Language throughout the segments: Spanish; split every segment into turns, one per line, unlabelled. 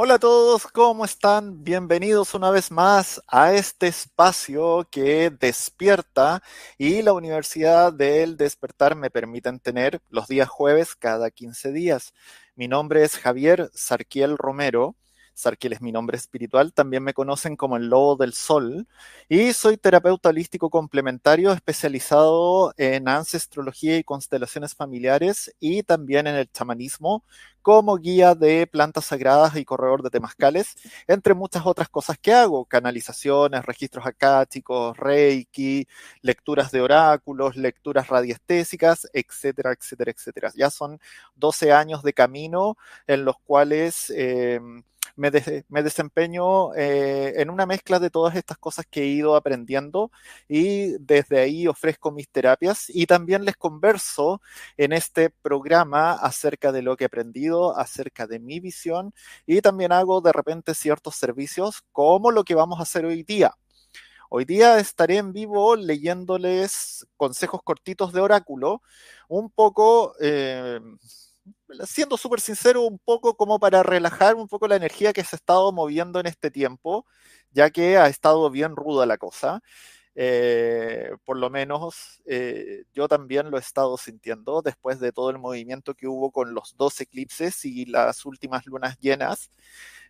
Hola a todos, ¿cómo están? Bienvenidos una vez más a este espacio que despierta y la Universidad del Despertar me permiten tener los días jueves cada 15 días. Mi nombre es Javier Sarquiel Romero Sarkiel es mi nombre espiritual, también me conocen como el Lobo del Sol, y soy terapeuta holístico complementario especializado en ancestrología y constelaciones familiares y también en el chamanismo como guía de plantas sagradas y corredor de temazcales, entre muchas otras cosas que hago, canalizaciones, registros acáticos, reiki, lecturas de oráculos, lecturas radiestésicas, etcétera, etcétera, etcétera. Ya son 12 años de camino en los cuales... Eh, me, desempeño eh, en una mezcla de todas estas cosas que he ido aprendiendo y desde ahí ofrezco mis terapias y también les converso en este programa acerca de lo que he aprendido, acerca de mi visión y también hago de repente ciertos servicios como lo que vamos a hacer hoy día. Hoy día estaré en vivo leyéndoles consejos cortitos de oráculo, un poco eh, siendo súper sincero, un poco como para relajar un poco la energía que se ha estado moviendo en este tiempo, ya que ha estado bien ruda la cosa. Eh, por lo menos eh, yo también lo he estado sintiendo después de todo el movimiento que hubo con los dos eclipses y las últimas lunas llenas,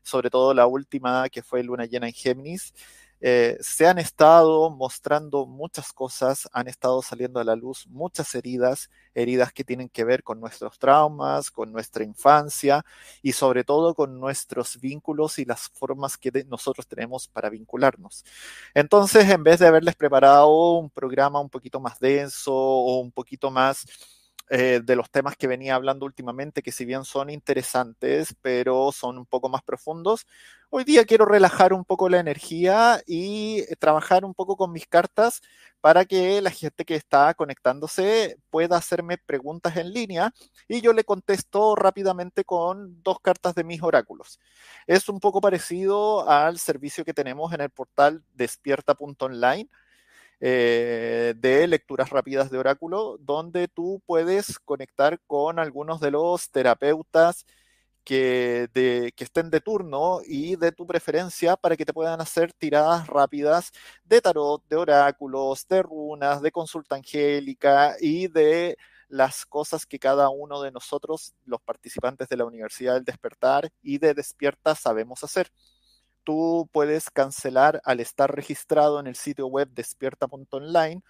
sobre todo la última que fue luna llena en Géminis. Eh, se han estado mostrando muchas cosas, han estado saliendo a la luz muchas heridas, heridas que tienen que ver con nuestros traumas, con nuestra infancia y sobre todo con nuestros vínculos y las formas que nosotros tenemos para vincularnos. Entonces, en vez de haberles preparado un programa un poquito más denso o un poquito más eh, de los temas que venía hablando últimamente, que si bien son interesantes, pero son un poco más profundos, hoy día quiero relajar un poco la energía y trabajar un poco con mis cartas para que la gente que está conectándose pueda hacerme preguntas en línea y yo le contesto rápidamente con dos cartas de mis oráculos. Es un poco parecido al servicio que tenemos en el portal despierta.online eh, de lecturas rápidas de oráculo, donde tú puedes conectar con algunos de los terapeutas que, que, estén de turno y de tu preferencia para que te puedan hacer tiradas rápidas de tarot, de oráculos, de runas, de consulta angélica y de las cosas que cada uno de nosotros, los participantes de la Universidad del Despertar y de Despierta, sabemos hacer. Tú puedes cancelar al estar registrado en el sitio web despierta.online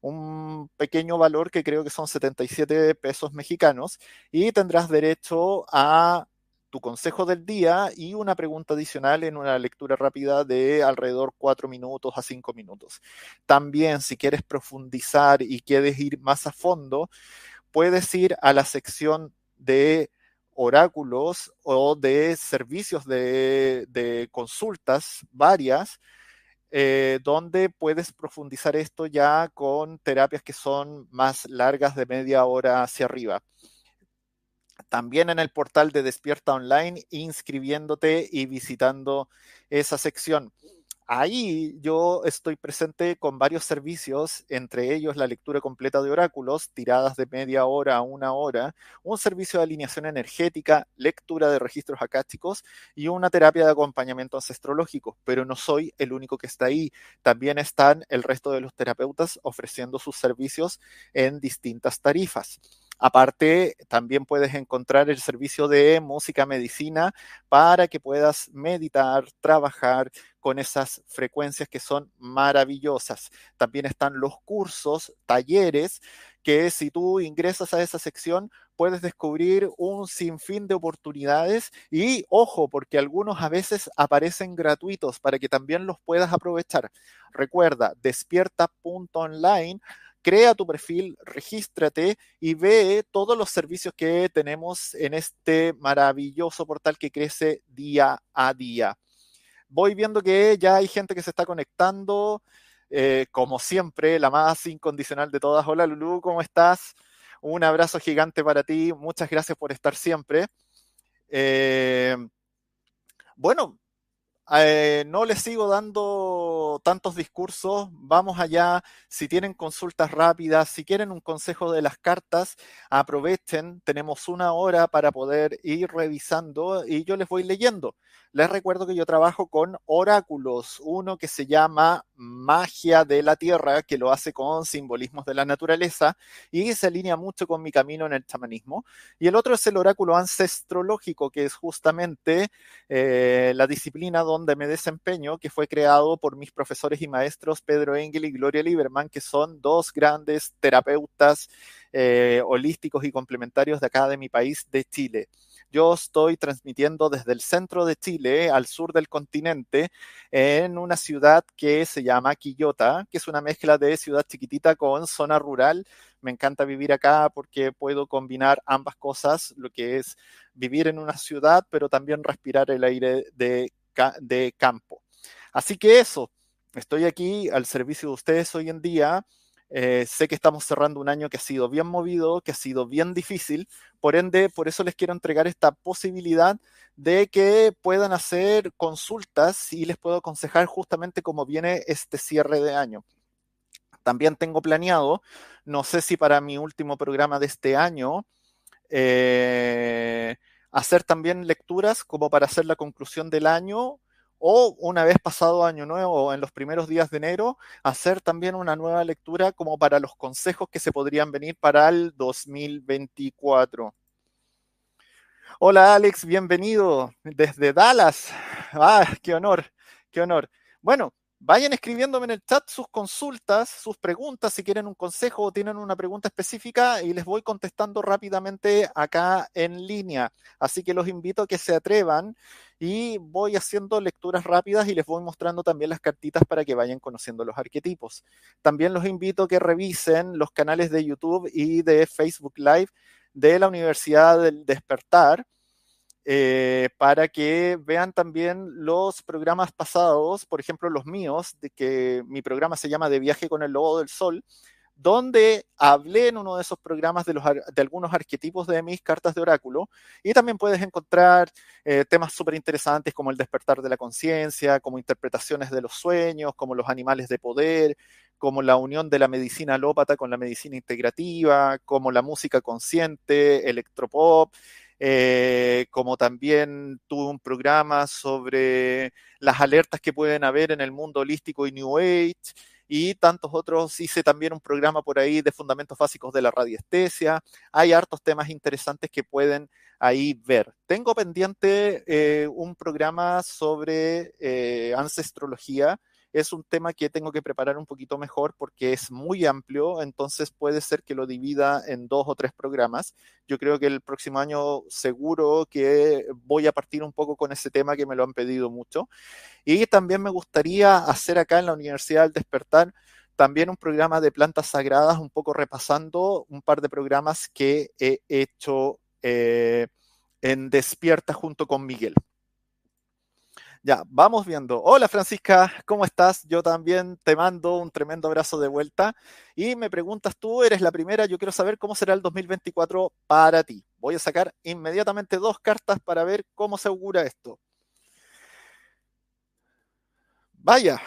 un pequeño valor que creo que son 77 pesos mexicanos y tendrás derecho a tu consejo del día y una pregunta adicional en una lectura rápida de alrededor 4 minutos a 5 minutos. También si quieres profundizar y quieres ir más a fondo, puedes ir a la sección de oráculos o de servicios de, de consultas varias eh, donde puedes profundizar esto ya con terapias que son más largas de media hora hacia arriba. También en el portal de Despierta Online, inscribiéndote y visitando esa sección. Ahí yo estoy presente con varios servicios, entre ellos la lectura completa de oráculos, tiradas de media hora a una hora, un servicio de alineación energética, lectura de registros acásticos y una terapia de acompañamiento ancestrológico. Pero no soy el único que está ahí. También están el resto de los terapeutas ofreciendo sus servicios en distintas tarifas. Aparte, también puedes encontrar el servicio de música medicina para que puedas meditar, trabajar con esas frecuencias que son maravillosas. También están los cursos, talleres, que si tú ingresas a esa sección puedes descubrir un sinfín de oportunidades y ojo, porque algunos a veces aparecen gratuitos para que también los puedas aprovechar. Recuerda, despierta.online crea tu perfil, regístrate y ve todos los servicios que tenemos en este maravilloso portal que crece día a día. Voy viendo que ya hay gente que se está conectando. Eh, como siempre, la más incondicional de todas. Hola Lulu, ¿cómo estás? Un abrazo gigante para ti. Muchas gracias por estar siempre. Eh, bueno, eh, no les sigo dando tantos discursos, vamos allá, si tienen consultas rápidas, si quieren un consejo de las cartas, aprovechen, tenemos una hora para poder ir revisando y yo les voy leyendo. Les recuerdo que yo trabajo con oráculos, uno que se llama Magia de la Tierra, que lo hace con simbolismos de la naturaleza y se alinea mucho con mi camino en el chamanismo. Y el otro es el oráculo ancestrológico, que es justamente eh, la disciplina donde me desempeño, que fue creado por mis profesores y maestros Pedro Engel y Gloria Lieberman, que son dos grandes terapeutas eh, holísticos y complementarios de acá de mi país, de Chile. Yo estoy transmitiendo desde el centro de Chile al sur del continente en una ciudad que se llama Quillota, que es una mezcla de ciudad chiquitita con zona rural. Me encanta vivir acá porque puedo combinar ambas cosas, lo que es vivir en una ciudad, pero también respirar el aire de, de campo. Así que eso, estoy aquí al servicio de ustedes hoy en día eh, sé que estamos cerrando un año que ha sido bien movido, que ha sido bien difícil, por ende, por eso les quiero entregar esta posibilidad de que puedan hacer consultas y les puedo aconsejar justamente cómo viene este cierre de año. También tengo planeado, no sé si para mi último programa de este año, eh, hacer también lecturas como para hacer la conclusión del año o una vez pasado año nuevo, en los primeros días de enero, hacer también una nueva lectura como para los consejos que se podrían venir para el 2024. Hola Alex, bienvenido desde Dallas. Ah, qué honor, qué honor. Bueno, Vayan escribiéndome en el chat sus consultas, sus preguntas, si quieren un consejo o tienen una pregunta específica y les voy contestando rápidamente acá en línea. Así que los invito a que se atrevan y voy haciendo lecturas rápidas y les voy mostrando también las cartitas para que vayan conociendo los arquetipos. También los invito a que revisen los canales de YouTube y de Facebook Live de la Universidad del Despertar eh, para que vean también los programas pasados, por ejemplo los míos, de que mi programa se llama De viaje con el lobo del sol, donde hablé en uno de esos programas de, algunos arquetipos de mis cartas de oráculo y también puedes encontrar eh, temas súper interesantes como el despertar de la conciencia, como interpretaciones de los sueños, como los animales de poder, como la unión de la medicina alópata con la medicina integrativa, como la música consciente, electropop, eh, como también tuve un programa sobre las alertas que pueden haber en el mundo holístico y New Age. y tantos otros. Hice también un programa por ahí de fundamentos básicos de la radiestesia. Hay hartos temas interesantes que pueden ahí ver. Tengo pendiente eh, un programa sobre eh, ancestrología es un tema que tengo que preparar un poquito mejor porque es muy amplio, entonces puede ser que lo divida en dos o tres programas. Yo creo que el próximo año seguro que voy a partir un poco con ese tema que me lo han pedido mucho. Y también me gustaría hacer acá en la Universidad del Despertar también un programa de plantas sagradas, un poco repasando un par de programas que he hecho eh, en Despierta junto con Miguel. Ya, vamos viendo. Hola Francisca, ¿cómo estás? Yo también te mando un tremendo abrazo de vuelta. Y me preguntas tú, eres la primera, yo quiero saber cómo será el 2024 para ti. Voy a sacar inmediatamente dos cartas para ver cómo se augura esto. Vaya,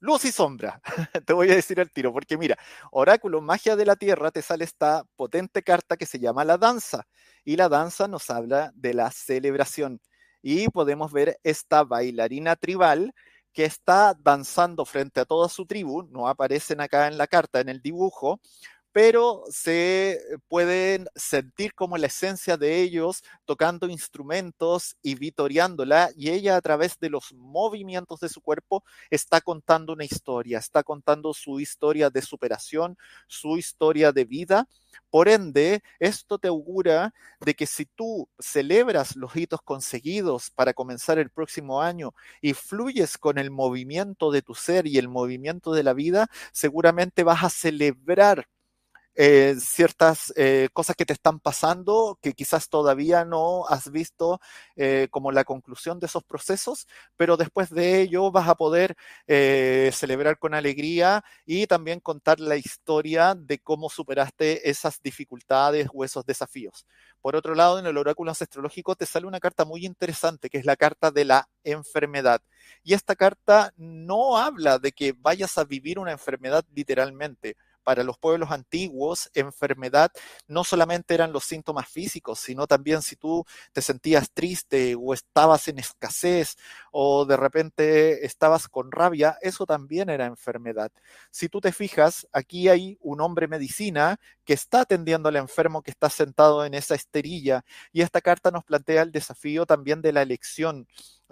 luz y sombra, te voy a decir el tiro, porque mira, oráculo, magia de la tierra, te sale esta potente carta que se llama la danza. Y la danza nos habla de la celebración y podemos ver esta bailarina tribal que está danzando frente a toda su tribu, no aparecen acá en la carta, en el dibujo, pero se pueden sentir como la esencia de ellos tocando instrumentos y vitoriándola, y ella a través de los movimientos de su cuerpo está contando una historia, está contando su historia de superación, su historia de vida. Por ende, esto te augura de que si tú celebras los hitos conseguidos para comenzar el próximo año y fluyes con el movimiento de tu ser y el movimiento de la vida, seguramente vas a celebrar eh, ciertas eh, cosas que te están pasando que quizás todavía no has visto eh, como la conclusión de esos procesos, pero después de ello vas a poder celebrar con alegría y también contar la historia de cómo superaste esas dificultades o esos desafíos. Por otro lado, en el oráculo ancestrológico te sale una carta muy interesante, que es la carta de la enfermedad. Y esta carta no habla de que vayas a vivir una enfermedad literalmente para los pueblos antiguos, enfermedad no solamente eran los síntomas físicos, sino también si tú te sentías triste o estabas en escasez o de repente estabas con rabia, eso también era enfermedad. Si tú te fijas, aquí hay un hombre medicina que está atendiendo al enfermo que está sentado en esa esterilla y esta carta nos plantea el desafío también de la elección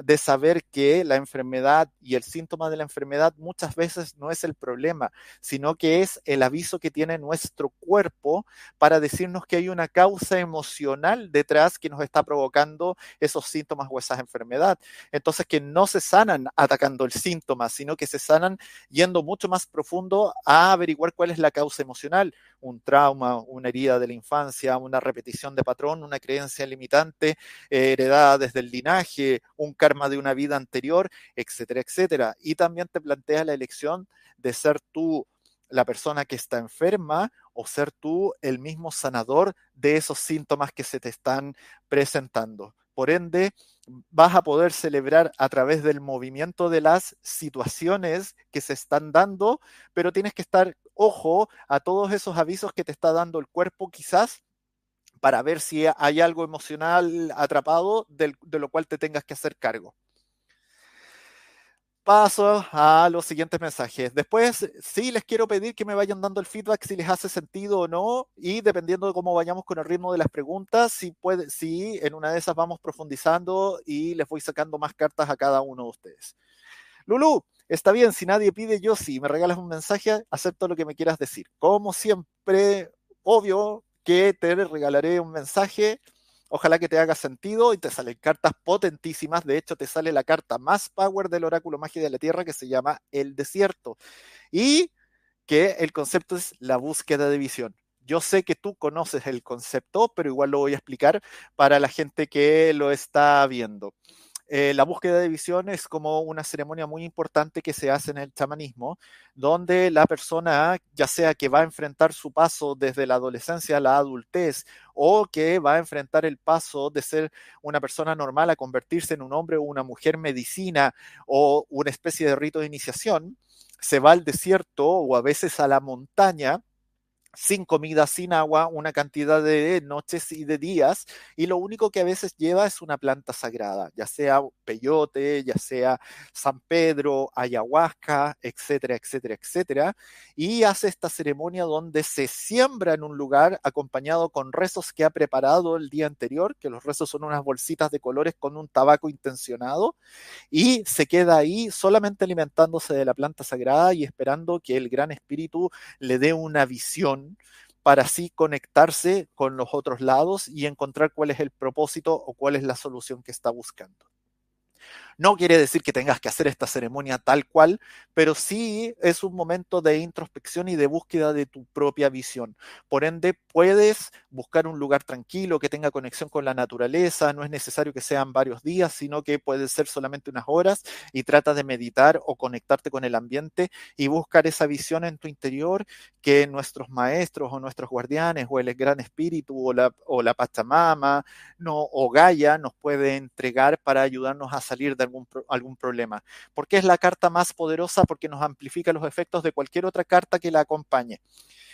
de saber que la enfermedad y el síntoma de la enfermedad muchas veces no es el problema, sino que es el aviso que tiene nuestro cuerpo para decirnos que hay una causa emocional detrás que nos está provocando esos síntomas o esa enfermedad. Entonces, que no se sanan atacando el síntoma, sino que se sanan yendo mucho más profundo a averiguar cuál es la causa emocional, un trauma, una herida de la infancia, una repetición de patrón, una creencia limitante eh, heredada desde el linaje, un de una vida anterior, etcétera, etcétera. Y también te plantea la elección de ser tú la persona que está enferma o ser tú el mismo sanador de esos síntomas que se te están presentando. Por ende, vas a poder celebrar a través del movimiento de las situaciones que se están dando, pero tienes que estar ojo a todos esos avisos que te está dando el cuerpo quizás para ver si hay algo emocional atrapado de lo cual te tengas que hacer cargo. Paso a los siguientes mensajes. Después, sí les quiero pedir que me vayan dando el feedback si les hace sentido o no, y dependiendo de cómo vayamos con el ritmo de las preguntas, si puede, si en una de esas vamos profundizando y les voy sacando más cartas a cada uno de ustedes. Lulu, está bien, si nadie pide, yo sí, me regalas un mensaje, acepto lo que me quieras decir. Como siempre, obvio, que te regalaré un mensaje. Ojalá que te haga sentido y te salen cartas potentísimas. De hecho, te sale la carta más power del oráculo magia de la Tierra que se llama El Desierto. Y que el concepto es la búsqueda de visión. Yo sé que tú conoces el concepto, pero igual lo voy a explicar para la gente que lo está viendo. Eh, la búsqueda de visión es como una ceremonia muy importante que se hace en el chamanismo, donde la persona, ya sea que va a enfrentar su paso desde la adolescencia a la adultez o que va a enfrentar el paso de ser una persona normal a convertirse en un hombre o una mujer medicina o una especie de rito de iniciación, se va al desierto o a veces a la montaña sin comida, sin agua, una cantidad de noches y de días, y lo único que a veces lleva es una planta sagrada, ya sea peyote, ya sea San Pedro, ayahuasca, etcétera, etcétera, etcétera, y hace esta ceremonia donde se siembra en un lugar acompañado con rezos que ha preparado el día anterior, que los rezos son unas bolsitas de colores con un tabaco intencionado, y se queda ahí solamente alimentándose de la planta sagrada y esperando que el gran espíritu le dé una visión para así conectarse con los otros lados y encontrar cuál es el propósito o cuál es la solución que está buscando. No quiere decir que tengas que hacer esta ceremonia tal cual, pero sí es un momento de introspección y de búsqueda de tu propia visión. Por ende, puedes buscar un lugar tranquilo que tenga conexión con la naturaleza, no es necesario que sean varios días, sino que puede ser solamente unas horas y trata de meditar o conectarte con el ambiente y buscar esa visión en tu interior que nuestros maestros o nuestros guardianes o el gran espíritu o la, o la Pachamama no, o Gaia nos puede entregar para ayudarnos a salir de algún, algún problema. ¿Por qué es la carta más poderosa? Porque nos amplifica los efectos de cualquier otra carta que la acompañe.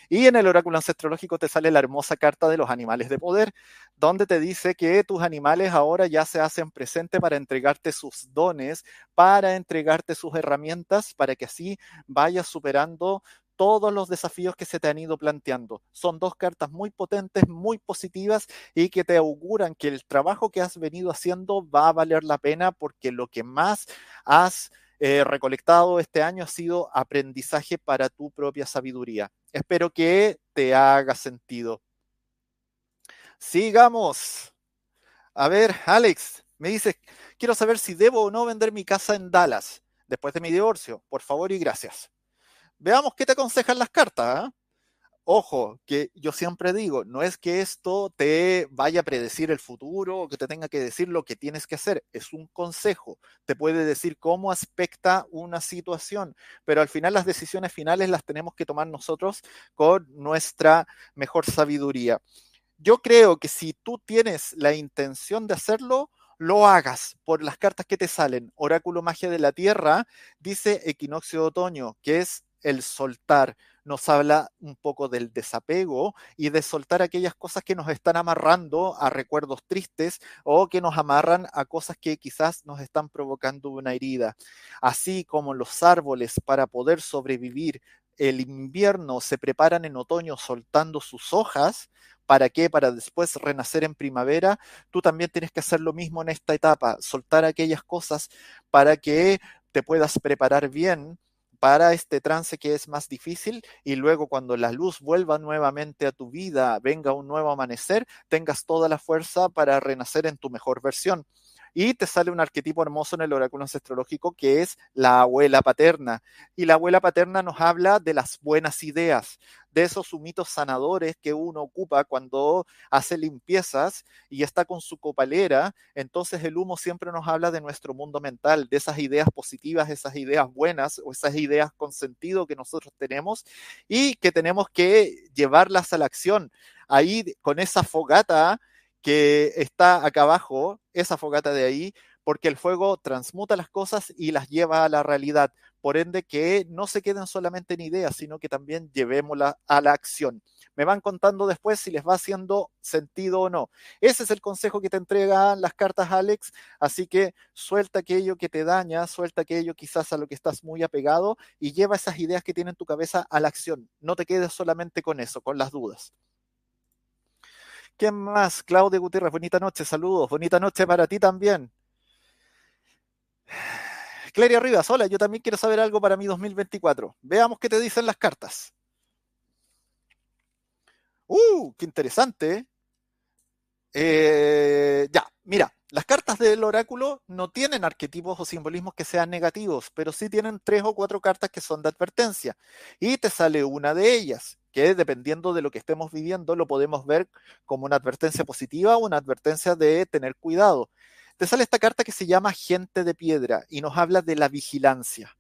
Y en el oráculo ancestrológico te sale la hermosa carta de los animales de poder, donde te dice que tus animales ahora ya se hacen presente para entregarte sus dones, para entregarte sus herramientas, para que así vayas superando todos los desafíos que se te han ido planteando. Son dos cartas muy potentes, muy positivas y que te auguran que el trabajo que has venido haciendo va a valer la pena porque lo que más has eh, recolectado este año ha sido aprendizaje para tu propia sabiduría. Espero que te haga sentido. Sigamos. A ver, Alex, me dices, quiero saber si debo o no vender mi casa en Dallas después de mi divorcio. Por favor y gracias. Veamos qué te aconsejan las cartas. ¿ah? Ojo, que yo siempre digo, no es que esto te vaya a predecir el futuro o que te tenga que decir lo que tienes que hacer, es un consejo, te puede decir cómo aspecta una situación, pero al final las decisiones finales las tenemos que tomar nosotros con nuestra mejor sabiduría. Yo creo que si tú tienes la intención de hacerlo, lo hagas por las cartas que te salen. Oráculo Magia de la Tierra dice equinoccio de otoño, que es el soltar, nos habla un poco del desapego y de soltar aquellas cosas que nos están amarrando a recuerdos tristes o que nos amarran a cosas que quizás nos están provocando una herida. Así como los árboles para poder sobrevivir el invierno se preparan en otoño soltando sus hojas, ¿Para qué? Para después renacer en primavera. Tú también tienes que hacer lo mismo en esta etapa, soltar aquellas cosas para que te puedas preparar bien para este trance que es más difícil y luego cuando la luz vuelva nuevamente a tu vida, venga un nuevo amanecer, tengas toda la fuerza para renacer en tu mejor versión y te sale un arquetipo hermoso en el oráculo ancestrológico que es la abuela paterna. Y la abuela paterna nos habla de las buenas ideas, de esos humitos sanadores que uno ocupa cuando hace limpiezas y está con su copalera. Entonces el humo siempre nos habla de nuestro mundo mental, de esas ideas positivas, esas ideas buenas o esas ideas con sentido que nosotros tenemos y que tenemos que llevarlas a la acción. Ahí con esa fogata que está acá abajo, esa fogata de ahí, porque el fuego transmuta las cosas y las lleva a la realidad. Por ende, que no se queden solamente en ideas, sino que también llevémosla a la acción. Me van contando después si les va haciendo sentido o no. Ese es el consejo que te entregan las cartas, Alex. Así que suelta aquello que te daña, suelta aquello quizás a lo que estás muy apegado y lleva esas ideas que tiene en tu cabeza a la acción. No te quedes solamente con eso, con las dudas. ¿Quién más? Claudio Gutiérrez, bonita noche, saludos. Bonita noche para ti también. Cleria Rivas, hola, yo también quiero saber algo para mi 2024. Veamos qué te dicen las cartas. ¡Uh! ¡Qué interesante! Eh, ya, mira, las cartas del oráculo no tienen arquetipos o simbolismos que sean negativos, pero sí tienen tres o cuatro cartas que son de advertencia. Y te sale una de ellas que dependiendo de lo que estemos viviendo lo podemos ver como una advertencia positiva o una advertencia de tener cuidado. Te sale esta carta que se llama gente de piedra y nos habla de la vigilancia.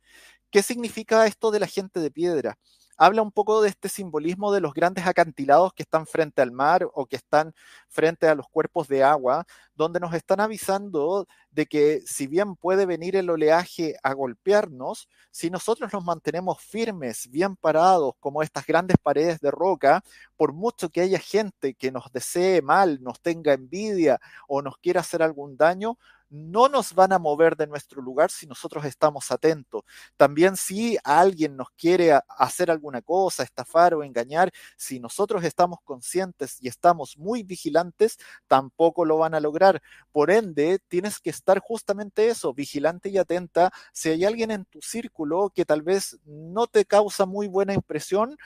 ¿Qué significa esto de la gente de piedra? Habla un poco de este simbolismo de los grandes acantilados que están frente al mar o que están frente a los cuerpos de agua, donde nos están avisando de que si bien puede venir el oleaje a golpearnos, si nosotros nos mantenemos firmes, bien parados, como estas grandes paredes de roca, por mucho que haya gente que nos desee mal, nos tenga envidia o nos quiera hacer algún daño, no nos van a mover de nuestro lugar si nosotros estamos atentos. También si alguien nos quiere hacer alguna cosa, estafar o engañar, si nosotros estamos conscientes y estamos muy vigilantes, tampoco lo van a lograr. Por ende, tienes que estar justamente eso, vigilante y atenta. Si hay alguien en tu círculo que tal vez no te causa muy buena impresión,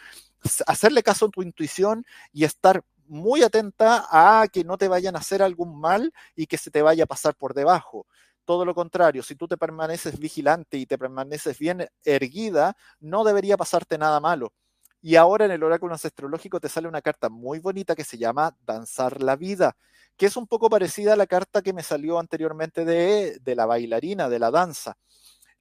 hacerle caso a tu intuición y estar muy atenta a que no te vayan a hacer algún mal y que se te vaya a pasar por debajo. Todo lo contrario, si tú te permaneces vigilante y te permaneces bien erguida, no debería pasarte nada malo. Y ahora en el oráculo astrológico te sale una carta muy bonita que se llama Danzar la vida, que es un poco parecida a la carta que me salió anteriormente de, de la bailarina, de la danza,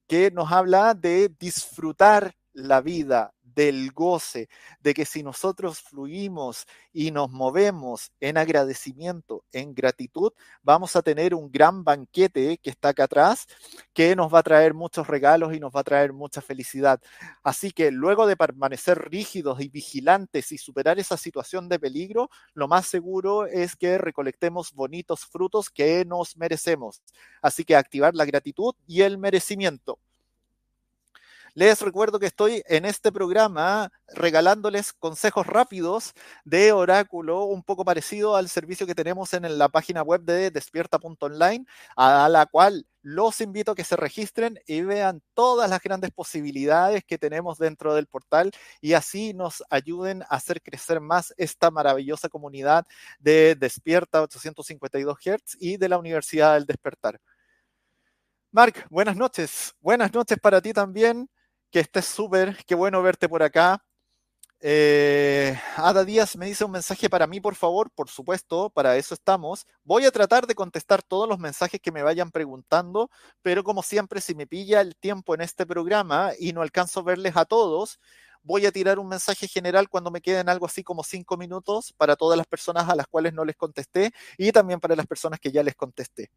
que nos habla de disfrutar la vida, del goce, de que si nosotros fluimos y nos movemos en agradecimiento, en gratitud, vamos a tener un gran banquete que está acá atrás, que nos va a traer muchos regalos y nos va a traer mucha felicidad. Así que luego de permanecer rígidos y vigilantes y superar esa situación de peligro, lo más seguro es que recolectemos bonitos frutos que nos merecemos. Así que activar la gratitud y el merecimiento. Les recuerdo que estoy en este programa regalándoles consejos rápidos de oráculo, un poco parecido al servicio que tenemos en la página web de despierta.online, a la cual los invito a que se registren y vean todas las grandes posibilidades que tenemos dentro del portal y así nos ayuden a hacer crecer más esta maravillosa comunidad de Despierta 852 Hz y de la Universidad del Despertar. Mark, buenas noches. Buenas noches para ti también que estés súper, qué bueno verte por acá. Eh, Ada Díaz me dice un mensaje para mí, por favor, por supuesto, para eso estamos. Voy a tratar de contestar todos los mensajes que me vayan preguntando, pero como siempre, si me pilla el tiempo en este programa y no alcanzo a verles a todos, voy a tirar un mensaje general cuando me queden algo así como cinco minutos para todas las personas a las cuales no les contesté y también para las personas que ya les contesté.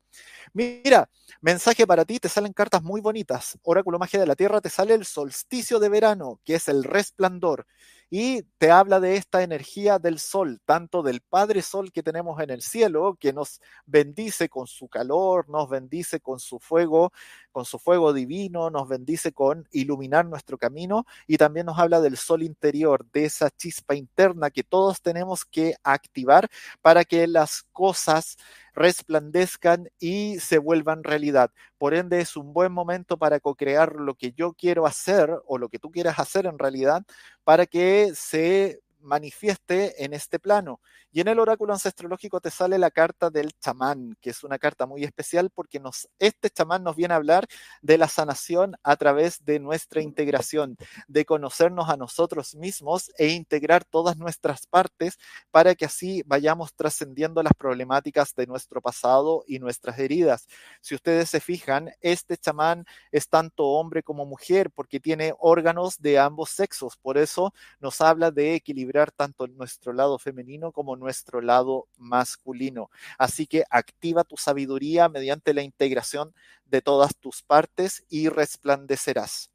Mira, mensaje para ti, te salen cartas muy bonitas. Oráculo Magia de la Tierra te sale el solsticio de verano, que es el resplandor y te habla de esta energía del sol, tanto del Padre Sol que tenemos en el cielo, que nos bendice con su calor, nos bendice con su fuego, con su fuego divino, nos bendice con iluminar nuestro camino y también nos habla del sol interior, de esa chispa interna que todos tenemos que activar para que las cosas resplandezcan y se vuelvan realidad. Por ende, es un buen momento para co-crear lo que yo quiero hacer o lo que tú quieras hacer en realidad para que se manifieste en este plano. Y en el oráculo ancestrológico te sale la carta del chamán, que es una carta muy especial porque nos, este chamán nos viene a hablar de la sanación a través de nuestra integración, de conocernos a nosotros mismos e integrar todas nuestras partes para que así vayamos trascendiendo las problemáticas de nuestro pasado y nuestras heridas. Si ustedes se fijan, este chamán es tanto hombre como mujer porque tiene órganos de ambos sexos, por eso nos habla de equilibrar tanto nuestro lado femenino como nuestro lado masculino. Así que activa tu sabiduría mediante la integración de todas tus partes y resplandecerás.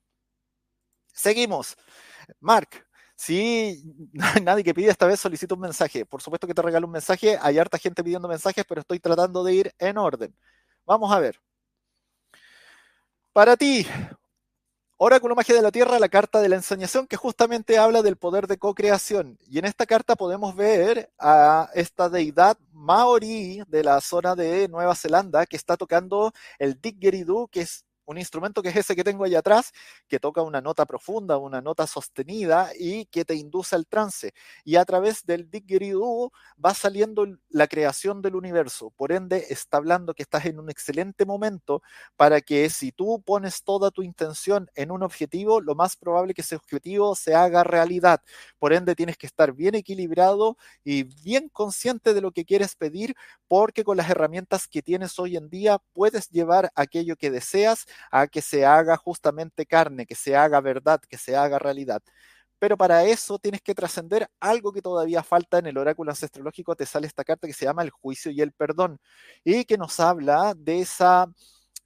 Seguimos. Mark, si nadie que pide esta vez solicito un mensaje. Por supuesto que te regalo un mensaje. Hay harta gente pidiendo mensajes, pero estoy tratando de ir en orden. Vamos a ver. Para ti, Oráculo Magia de la Tierra, la carta de la ensoñación que justamente habla del poder de co-creación. Y en esta carta podemos ver a esta deidad maorí de la zona de Nueva Zelanda que está tocando el Diggeridoo, que es un instrumento que es ese que tengo ahí atrás, que toca una nota profunda, una nota sostenida y que te induce al trance. Y a través del Diggeridoo va saliendo la creación del universo. Por ende, está hablando que estás en un excelente momento para que si tú pones toda tu intención en un objetivo, lo más probable que ese objetivo se haga realidad. Por ende, tienes que estar bien equilibrado y bien consciente de lo que quieres pedir, porque con las herramientas que tienes hoy en día puedes llevar aquello que deseas a que se haga justamente carne, que se haga verdad, que se haga realidad. pero para eso tienes que trascender algo que todavía falta en el oráculo ancestrológico. Te sale esta carta que se llama el juicio y el perdón y que nos habla de esa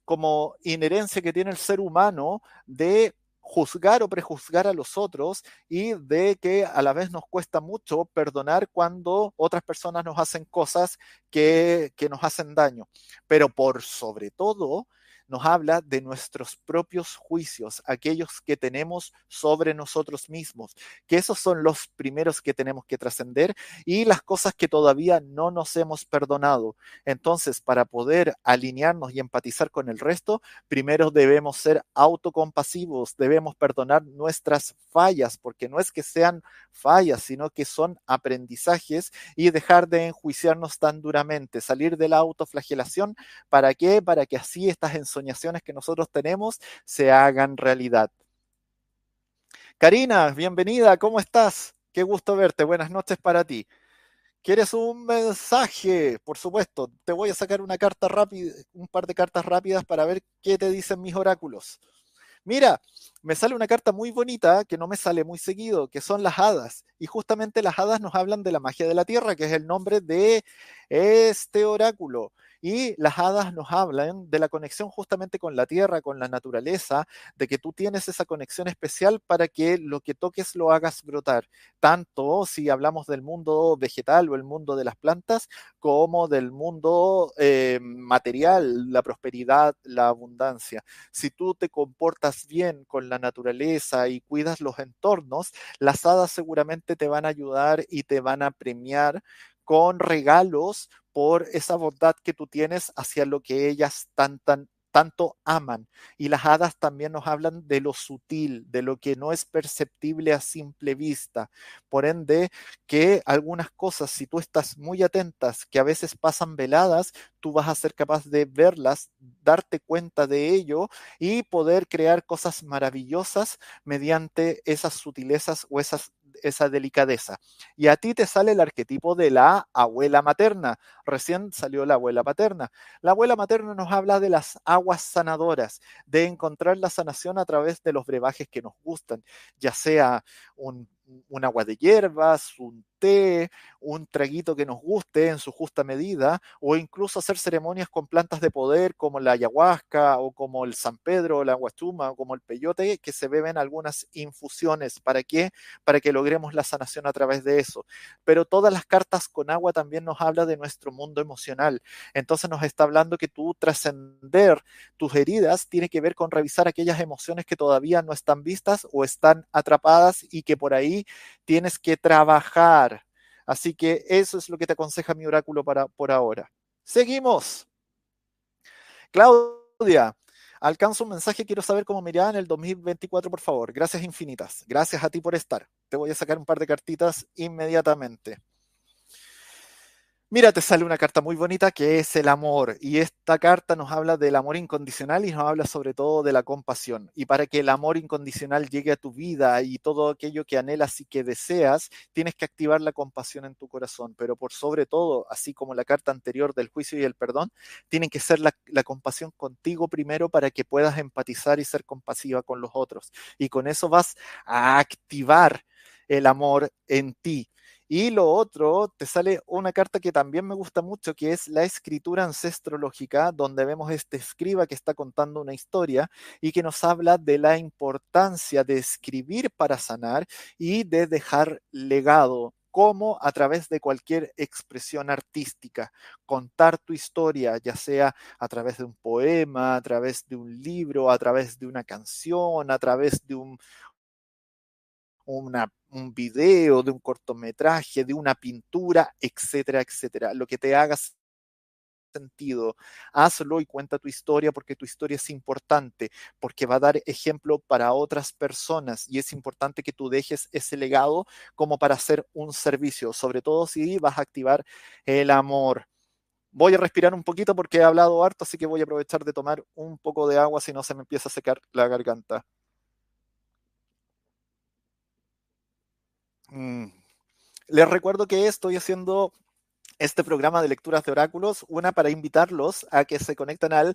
como inherencia que tiene el ser humano de juzgar o prejuzgar a los otros y de que a la vez nos cuesta mucho perdonar cuando otras personas nos hacen cosas que, que nos hacen daño. Pero por sobre todo, nos habla de nuestros propios juicios, aquellos que tenemos sobre nosotros mismos, que esos son los primeros que tenemos que trascender y las cosas que todavía no nos hemos perdonado. Entonces, para poder alinearnos y empatizar con el resto, primero debemos ser autocompasivos, debemos perdonar nuestras fallas, porque no es que sean fallas, sino que son aprendizajes y dejar de enjuiciarnos tan duramente, salir de la autoflagelación, ¿para qué? Para que así estas en soñaciones que nosotros tenemos se hagan realidad. Karina, bienvenida, ¿cómo estás? Qué gusto verte, buenas noches para ti. ¿Quieres un mensaje? Por supuesto, te voy a sacar una carta rápida, un par de cartas rápidas para ver qué te dicen mis oráculos. Mira, me sale una carta muy bonita que no me sale muy seguido, que son las hadas. Y justamente las hadas nos hablan de la magia de la tierra, que es el nombre de este oráculo. Y las hadas nos hablan de la conexión justamente con la tierra, con la naturaleza, de que tú tienes esa conexión especial para que lo que toques lo hagas brotar, tanto si hablamos del mundo vegetal o el mundo de las plantas, como del mundo eh, material, la prosperidad, la abundancia. Si tú te comportas bien con la naturaleza y cuidas los entornos, las hadas seguramente te van a ayudar y te van a premiar con regalos por esa bondad que tú tienes hacia lo que ellas tan, tan, tanto aman. Y las hadas también nos hablan de lo sutil, de lo que no es perceptible a simple vista. Por ende, que algunas cosas, si tú estás muy atentas, que a veces pasan veladas, tú vas a ser capaz de verlas, darte cuenta de ello y poder crear cosas maravillosas mediante esas sutilezas o esas esa delicadeza. Y a ti te sale el arquetipo de la abuela materna. Recién salió la abuela paterna. La abuela materna nos habla de las aguas sanadoras, de encontrar la sanación a través de los brebajes que nos gustan, ya sea un, agua de hierbas, un un traguito que nos guste en su justa medida, o incluso hacer ceremonias con plantas de poder como la ayahuasca o como el San Pedro o la guachuma o como el peyote, que se beben algunas infusiones. ¿Para qué? Para que logremos la sanación a través de eso. Pero todas las cartas con agua también nos habla de nuestro mundo emocional. Entonces nos está hablando que tú trascender tus heridas tiene que ver con revisar aquellas emociones que todavía no están vistas o están atrapadas y que por ahí tienes que trabajar Así que eso es lo que te aconseja mi oráculo para, por ahora. Seguimos. Claudia, alcanzo un mensaje, quiero saber cómo irá en el 2024, por favor. Gracias infinitas. Gracias a ti por estar. Te voy a sacar un par de cartitas inmediatamente. Mira, te sale una carta muy bonita que es el amor. Y esta carta nos habla del amor incondicional y nos habla sobre todo de la compasión. Y para que el amor incondicional llegue a tu vida y todo aquello que anhelas y que deseas, tienes que activar la compasión en tu corazón. Pero por sobre todo, así como la carta anterior del juicio y el perdón, tiene que ser la, la compasión contigo primero para que puedas empatizar y ser compasiva con los otros. Y con eso vas a activar el amor en ti y lo otro, te sale una carta que también me gusta mucho, que es la escritura ancestrológica, donde vemos este escriba que está contando una historia y que nos habla de la importancia de escribir para sanar y de dejar legado como a través de cualquier expresión artística, contar tu historia, ya sea a través de un poema, a través de un libro, a través de una canción, a través de un, una un video, de un cortometraje, de una pintura, etcétera, etcétera. Lo que te haga sentido. Hazlo y cuenta tu historia porque tu historia es importante, porque va a dar ejemplo para otras personas y es importante que tú dejes ese legado como para hacer un servicio, sobre todo si vas a activar el amor. Voy a respirar un poquito porque he hablado harto, así que voy a aprovechar de tomar un poco de agua si no se me empieza a secar la garganta. Mm. Les recuerdo que estoy haciendo este programa de lecturas de oráculos, una para invitarlos a que se conecten al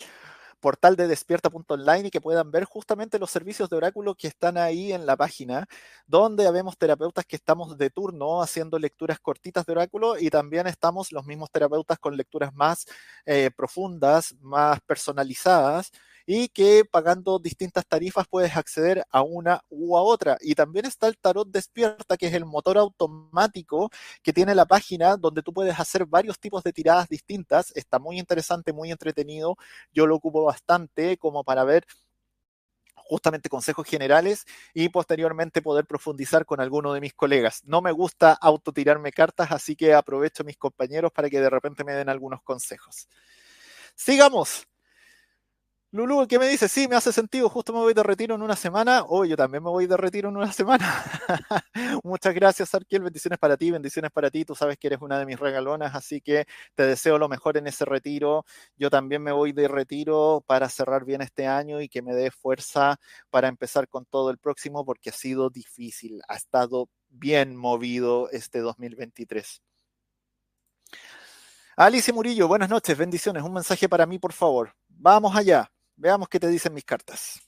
portal de despierta.online y que puedan ver justamente los servicios de oráculo que están ahí en la página, donde habemos terapeutas que estamos de turno haciendo lecturas cortitas de oráculo y también estamos los mismos terapeutas con lecturas más eh, profundas, más personalizadas y que pagando distintas tarifas puedes acceder a una u a otra. Y también está el Tarot Despierta, que es el motor automático que tiene la página donde tú puedes hacer varios tipos de tiradas distintas. Está muy interesante, muy entretenido. Yo lo ocupo bastante como para ver justamente consejos generales y posteriormente poder profundizar con alguno de mis colegas. No me gusta autotirarme cartas, así que aprovecho a mis compañeros para que de repente me den algunos consejos. Sigamos. Lulu, ¿qué me dice? Sí, me hace sentido, justo me voy de retiro en una semana. Oh, yo también me voy de retiro en una semana. Muchas gracias, Arquiel. Bendiciones para ti, bendiciones para ti. Tú sabes que eres una de mis regalonas, así que te deseo lo mejor en ese retiro. Yo también me voy de retiro para cerrar bien este año y que me dé fuerza para empezar con todo el próximo, porque ha sido difícil, ha estado bien movido este 2023. Alicia Murillo, buenas noches, bendiciones. Un mensaje para mí, por favor. Vamos allá. Veamos qué te dicen mis cartas.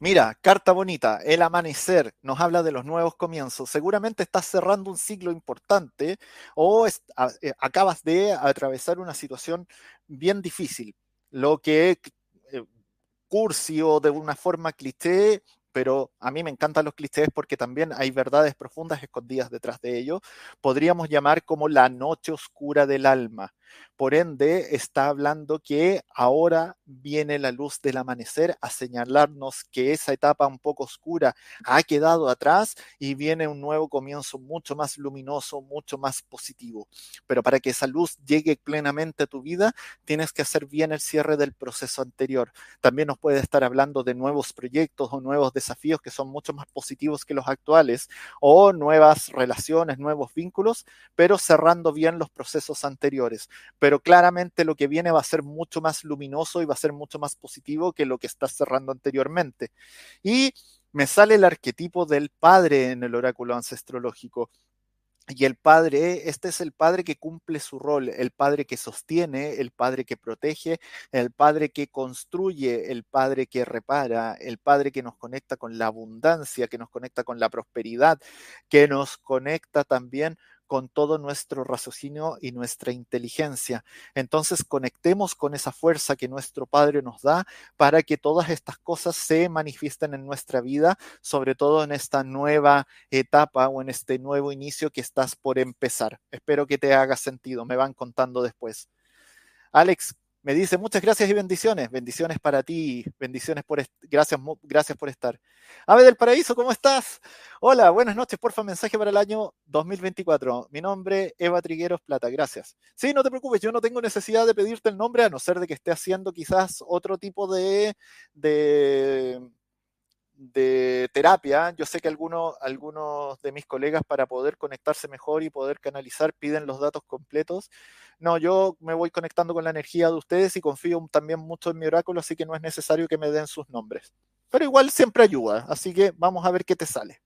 Mira, carta bonita, el amanecer nos habla de los nuevos comienzos. Seguramente estás cerrando un ciclo importante o eh, acabas de atravesar una situación bien difícil. Lo que eh, de una forma cliché pero a mí me encantan los clichés porque también hay verdades profundas escondidas detrás de ellos. Podríamos llamar como la noche oscura del alma. Por ende, está hablando que ahora viene la luz del amanecer a señalarnos que esa etapa un poco oscura ha quedado atrás y viene un nuevo comienzo mucho más luminoso, mucho más positivo. Pero para que esa luz llegue plenamente a tu vida, tienes que hacer bien el cierre del proceso anterior. También nos puede estar hablando de nuevos proyectos o nuevos desafíos que son mucho más positivos que los actuales o nuevas relaciones, nuevos vínculos, pero cerrando bien los procesos anteriores pero claramente lo que viene va a ser mucho más luminoso y va a ser mucho más positivo que lo que está cerrando anteriormente. Y me sale el arquetipo del padre en el oráculo ancestrológico. Y el padre, este es el padre que cumple su rol, el padre que sostiene, el padre que protege, el padre que construye, el padre que repara, el padre que nos conecta con la abundancia, que nos conecta con la prosperidad, que nos conecta también con todo nuestro raciocinio y nuestra inteligencia. Entonces conectemos con esa fuerza que nuestro Padre nos da para que todas estas cosas se manifiesten en nuestra vida, sobre todo en esta nueva etapa o en este nuevo inicio que estás por empezar. Espero que te haga sentido, me van contando después. Alex, me dice muchas gracias y bendiciones. Bendiciones para ti. Bendiciones por gracias, gracias por estar. Ave del Paraíso, ¿cómo estás? Hola, buenas noches. Porfa, mensaje para el año 2024. Mi nombre, Eva Trigueros Plata. Gracias. Sí, no te preocupes, yo no tengo necesidad de pedirte el nombre, a no ser de que esté haciendo quizás otro tipo de, de de terapia, yo sé que algunos, algunos de mis colegas para poder conectarse mejor y poder canalizar piden los datos completos. No, yo me voy conectando con la energía de ustedes y confío también mucho en mi oráculo, así que no es necesario que me den sus nombres. Pero igual siempre ayuda, así que vamos a ver qué te sale.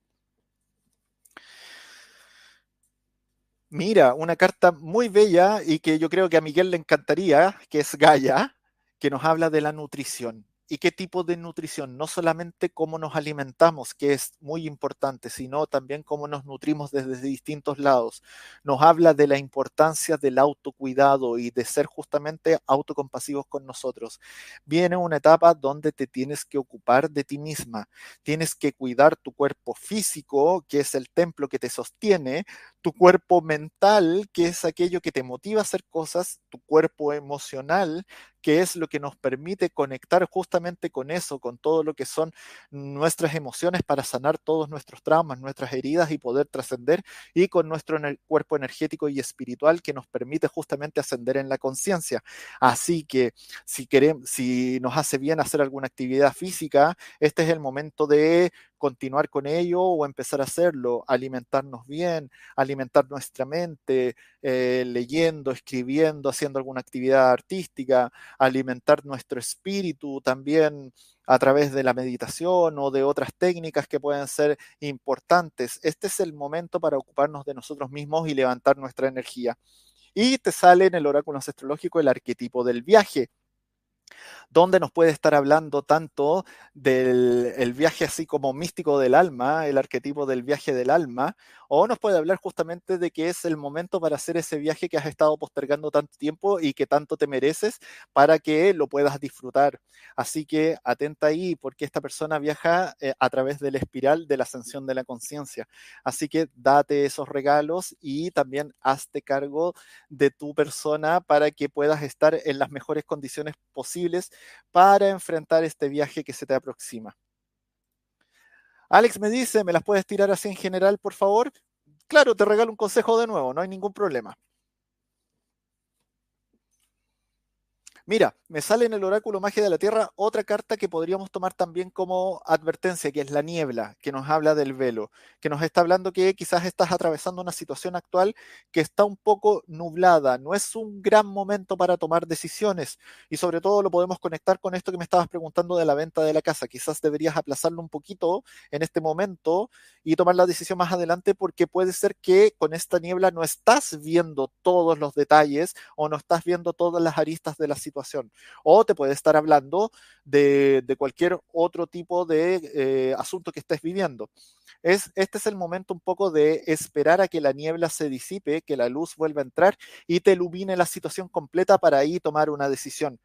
Mira, una carta muy bella y que yo creo que a Miguel le encantaría, que es Gaia, que nos habla de la nutrición y qué tipo de nutrición, no solamente cómo nos alimentamos, que es muy importante, sino también cómo nos nutrimos desde distintos lados. Nos habla de la importancia del autocuidado y de ser justamente autocompasivos con nosotros. Viene una etapa donde te tienes que ocupar de ti misma, tienes que cuidar tu cuerpo físico, que es el templo que te sostiene, tu cuerpo mental, que es aquello que te motiva a hacer cosas, tu cuerpo emocional, que es lo que nos permite conectar justamente con eso, con todo lo que son nuestras emociones para sanar todos nuestros traumas, nuestras heridas y poder trascender, y con nuestro cuerpo energético y espiritual que nos permite justamente ascender en la conciencia. Así que si queremos, si nos hace bien hacer alguna actividad física, este es el momento de continuar con ello o empezar a hacerlo, alimentarnos bien, alimentar nuestra mente, eh, leyendo, escribiendo, haciendo alguna actividad artística, alimentar nuestro espíritu también a través de la meditación o de otras técnicas que pueden ser importantes. Este es el momento para ocuparnos de nosotros mismos y levantar nuestra energía. y te sale en el oráculo astrológico el arquetipo del viaje donde nos puede estar hablando tanto del viaje así como místico del alma, el arquetipo del viaje del alma, o nos puede hablar justamente de que es el momento para hacer ese viaje que has estado postergando tanto tiempo y que tanto te mereces para que lo puedas disfrutar. Así que atenta ahí porque esta persona viaja eh, a través de la espiral de la ascensión de la conciencia. Así que date esos regalos y también hazte cargo de tu persona para que puedas estar en las mejores condiciones posibles para enfrentar este viaje que se te aproxima. Alex me dice, ¿me las puedes tirar así en general, por favor? Claro, te regalo un consejo de nuevo, no hay ningún problema. Mira, me sale en el oráculo Magia de la Tierra otra carta que podríamos tomar también como advertencia, que es la niebla, que nos habla del velo, que nos está hablando que quizás estás atravesando una situación actual que está un poco nublada, no es un gran momento para tomar decisiones y sobre todo lo podemos conectar con esto que me estabas preguntando de la venta de la casa. Quizás deberías aplazarlo un poquito en este momento y tomar la decisión más adelante porque puede ser que con esta niebla no estás viendo todos los detalles o no estás viendo todas las aristas de la situación o te puede estar hablando de, cualquier otro tipo de eh, asunto que estés viviendo. Es, este es el momento un poco de esperar a que la niebla se disipe, que la luz vuelva a entrar y te ilumine la situación completa para ahí tomar una decisión.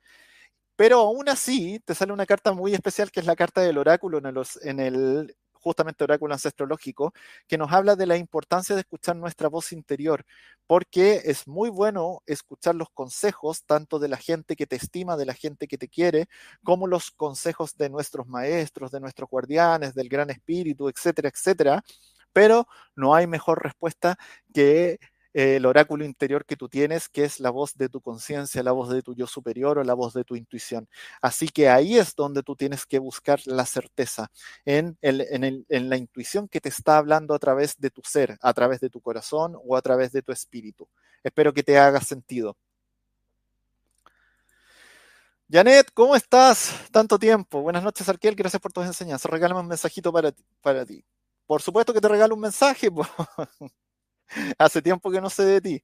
Pero aún así, te sale una carta muy especial que es la carta del oráculo en, los, en el justamente oráculo ancestrológico, que nos habla de la importancia de escuchar nuestra voz interior, porque es muy bueno escuchar los consejos tanto de la gente que te estima, de la gente que te quiere, como los consejos de nuestros maestros, de nuestros guardianes, del gran espíritu, etcétera, etcétera. Pero no hay mejor respuesta que el oráculo interior que tú tienes, que es la voz de tu conciencia, la voz de tu yo superior o la voz de tu intuición. Así que ahí es donde tú tienes que buscar la certeza, en, en la intuición que te está hablando a través de tu ser, a través de tu corazón o a través de tu espíritu. Espero que te haga sentido. Janet, ¿cómo estás? Tanto tiempo. Buenas noches, Arquel. Gracias por tus enseñanzas. Regálame un mensajito para ti. Para ti. Por supuesto que te regalo un mensaje. Hace tiempo que no sé de ti.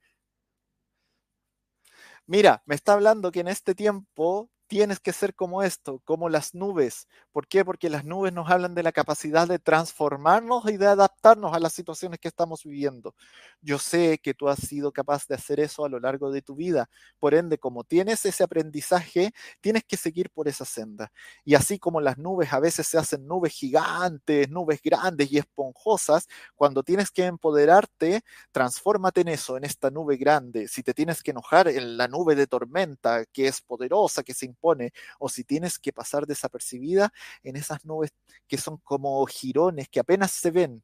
Mira, me está hablando que en este tiempo tienes que ser como esto, como las nubes. ¿Por qué? Porque las nubes nos hablan de la capacidad de transformarnos y de adaptarnos a las situaciones que estamos viviendo. Yo sé que tú has sido capaz de hacer eso a lo largo de tu vida. Por ende, como tienes ese aprendizaje, tienes que seguir por esa senda. Y así como las nubes a veces se hacen nubes gigantes, nubes grandes y esponjosas, cuando tienes que empoderarte, transfórmate en eso, en esta nube grande. Si te tienes que enojar en la nube de tormenta, que es poderosa, que se impone, o si tienes que pasar desapercibida en esas nubes que son como jirones que apenas se ven.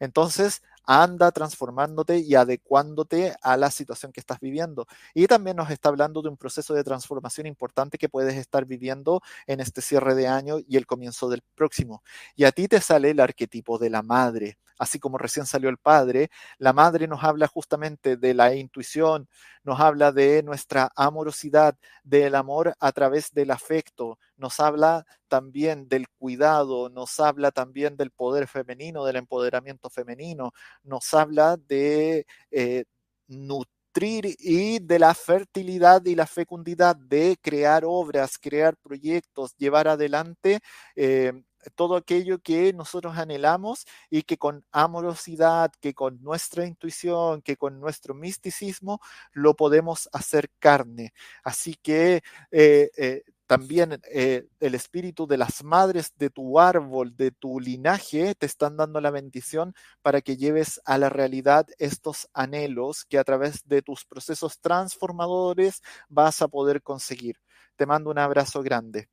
Entonces, anda transformándote y adecuándote a la situación que estás viviendo. Y también nos está hablando de un proceso de transformación importante que puedes estar viviendo en este cierre de año y el comienzo del próximo. Y a ti te sale el arquetipo de la madre. Así como recién salió el padre, la madre nos habla justamente de la intuición, nos habla de nuestra amorosidad, del amor a través del afecto, nos habla también del cuidado, nos habla también del poder femenino, del empoderamiento femenino, nos habla de eh, nutrir y de la fertilidad y la fecundidad de crear obras, crear proyectos, llevar adelante eh, todo aquello que nosotros anhelamos y que con amorosidad, que con nuestra intuición, que con nuestro misticismo lo podemos hacer carne. Así que eh, también eh, el espíritu de las madres de tu árbol, de tu linaje, te están dando la bendición para que lleves a la realidad estos anhelos que a través de tus procesos transformadores vas a poder conseguir. Te mando un abrazo grande.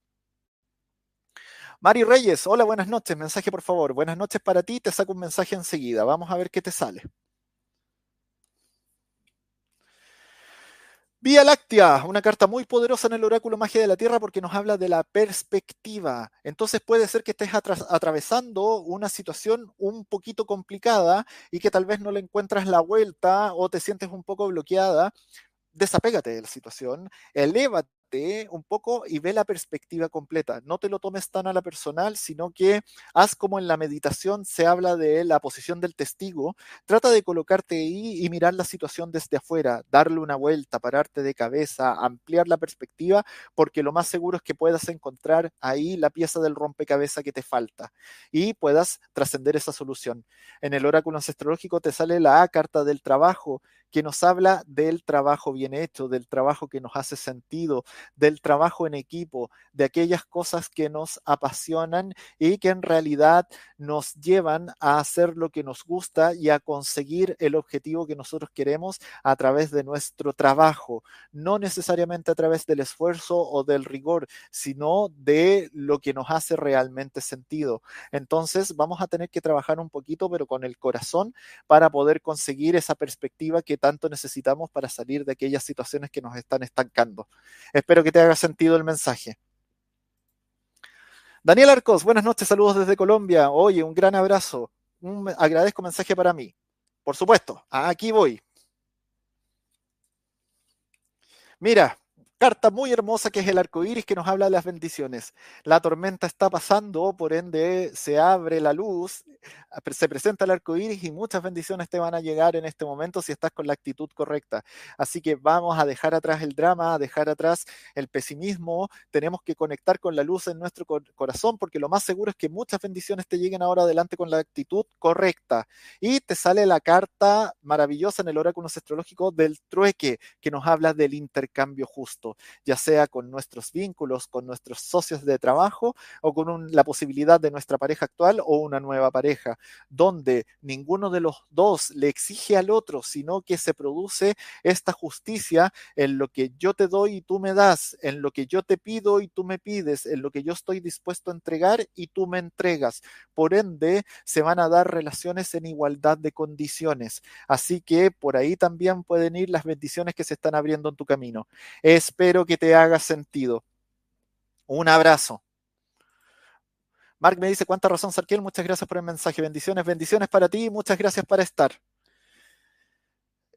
Mari Reyes, hola, buenas noches. Mensaje, por favor. Buenas noches para ti. Te saco un mensaje enseguida. Vamos a ver qué te sale. Vía Láctea, una carta muy poderosa en el oráculo Magia de la Tierra porque nos habla de la perspectiva. Entonces puede ser que estés atravesando una situación un poquito complicada y que tal vez no le encuentras la vuelta o te sientes un poco bloqueada. Desapégate de la situación, eleva un poco y ve la perspectiva completa. No te lo tomes tan a la personal, sino que haz como en la meditación se habla de la posición del testigo. Trata de colocarte ahí y mirar la situación desde afuera, darle una vuelta, pararte de cabeza, ampliar la perspectiva, porque lo más seguro es que puedas encontrar ahí la pieza del rompecabezas que te falta y puedas trascender esa solución. En el oráculo ancestrológico te sale la carta del trabajo que nos habla del trabajo bien hecho, del trabajo que nos hace sentido, del trabajo en equipo, de aquellas cosas que nos apasionan y que en realidad nos llevan a hacer lo que nos gusta y a conseguir el objetivo que nosotros queremos a través de nuestro trabajo, no necesariamente a través del esfuerzo o del rigor, sino de lo que nos hace realmente sentido. Entonces vamos a tener que trabajar un poquito, pero con el corazón, para poder conseguir esa perspectiva que tanto necesitamos para salir de aquellas situaciones que nos están estancando. Espero que te haga sentido el mensaje. Daniel Arcos, buenas noches, saludos desde Colombia. Oye, un gran abrazo. Un agradezco mensaje para mí. Por supuesto, aquí voy. Mira, carta muy hermosa que es el arco iris que nos habla de las bendiciones. La tormenta está pasando, por ende se abre la luz, se presenta el arco iris y muchas bendiciones te van a llegar en este momento si estás con la actitud correcta. Así que vamos a dejar atrás el drama, a dejar atrás el pesimismo. Tenemos que conectar con la luz en nuestro corazón porque lo más seguro es que muchas bendiciones te lleguen ahora adelante con la actitud correcta. Y te sale la carta maravillosa en el oráculo astrológico del trueque que nos habla del intercambio justo ya sea con nuestros vínculos, con nuestros socios de trabajo o con la posibilidad de nuestra pareja actual o una nueva pareja, donde ninguno de los dos le exige al otro, sino que se produce esta justicia en lo que yo te doy y tú me das, en lo que yo te pido y tú me pides, en lo que yo estoy dispuesto a entregar y tú me entregas. Por ende, se van a dar relaciones en igualdad de condiciones. Así que por ahí también pueden ir las bendiciones que se están abriendo en tu camino. Es espero que te haga sentido. Un abrazo. Mark me dice, ¿cuánta razón, Sarkiel? Muchas gracias por el mensaje. Bendiciones, bendiciones para ti. Muchas gracias para estar.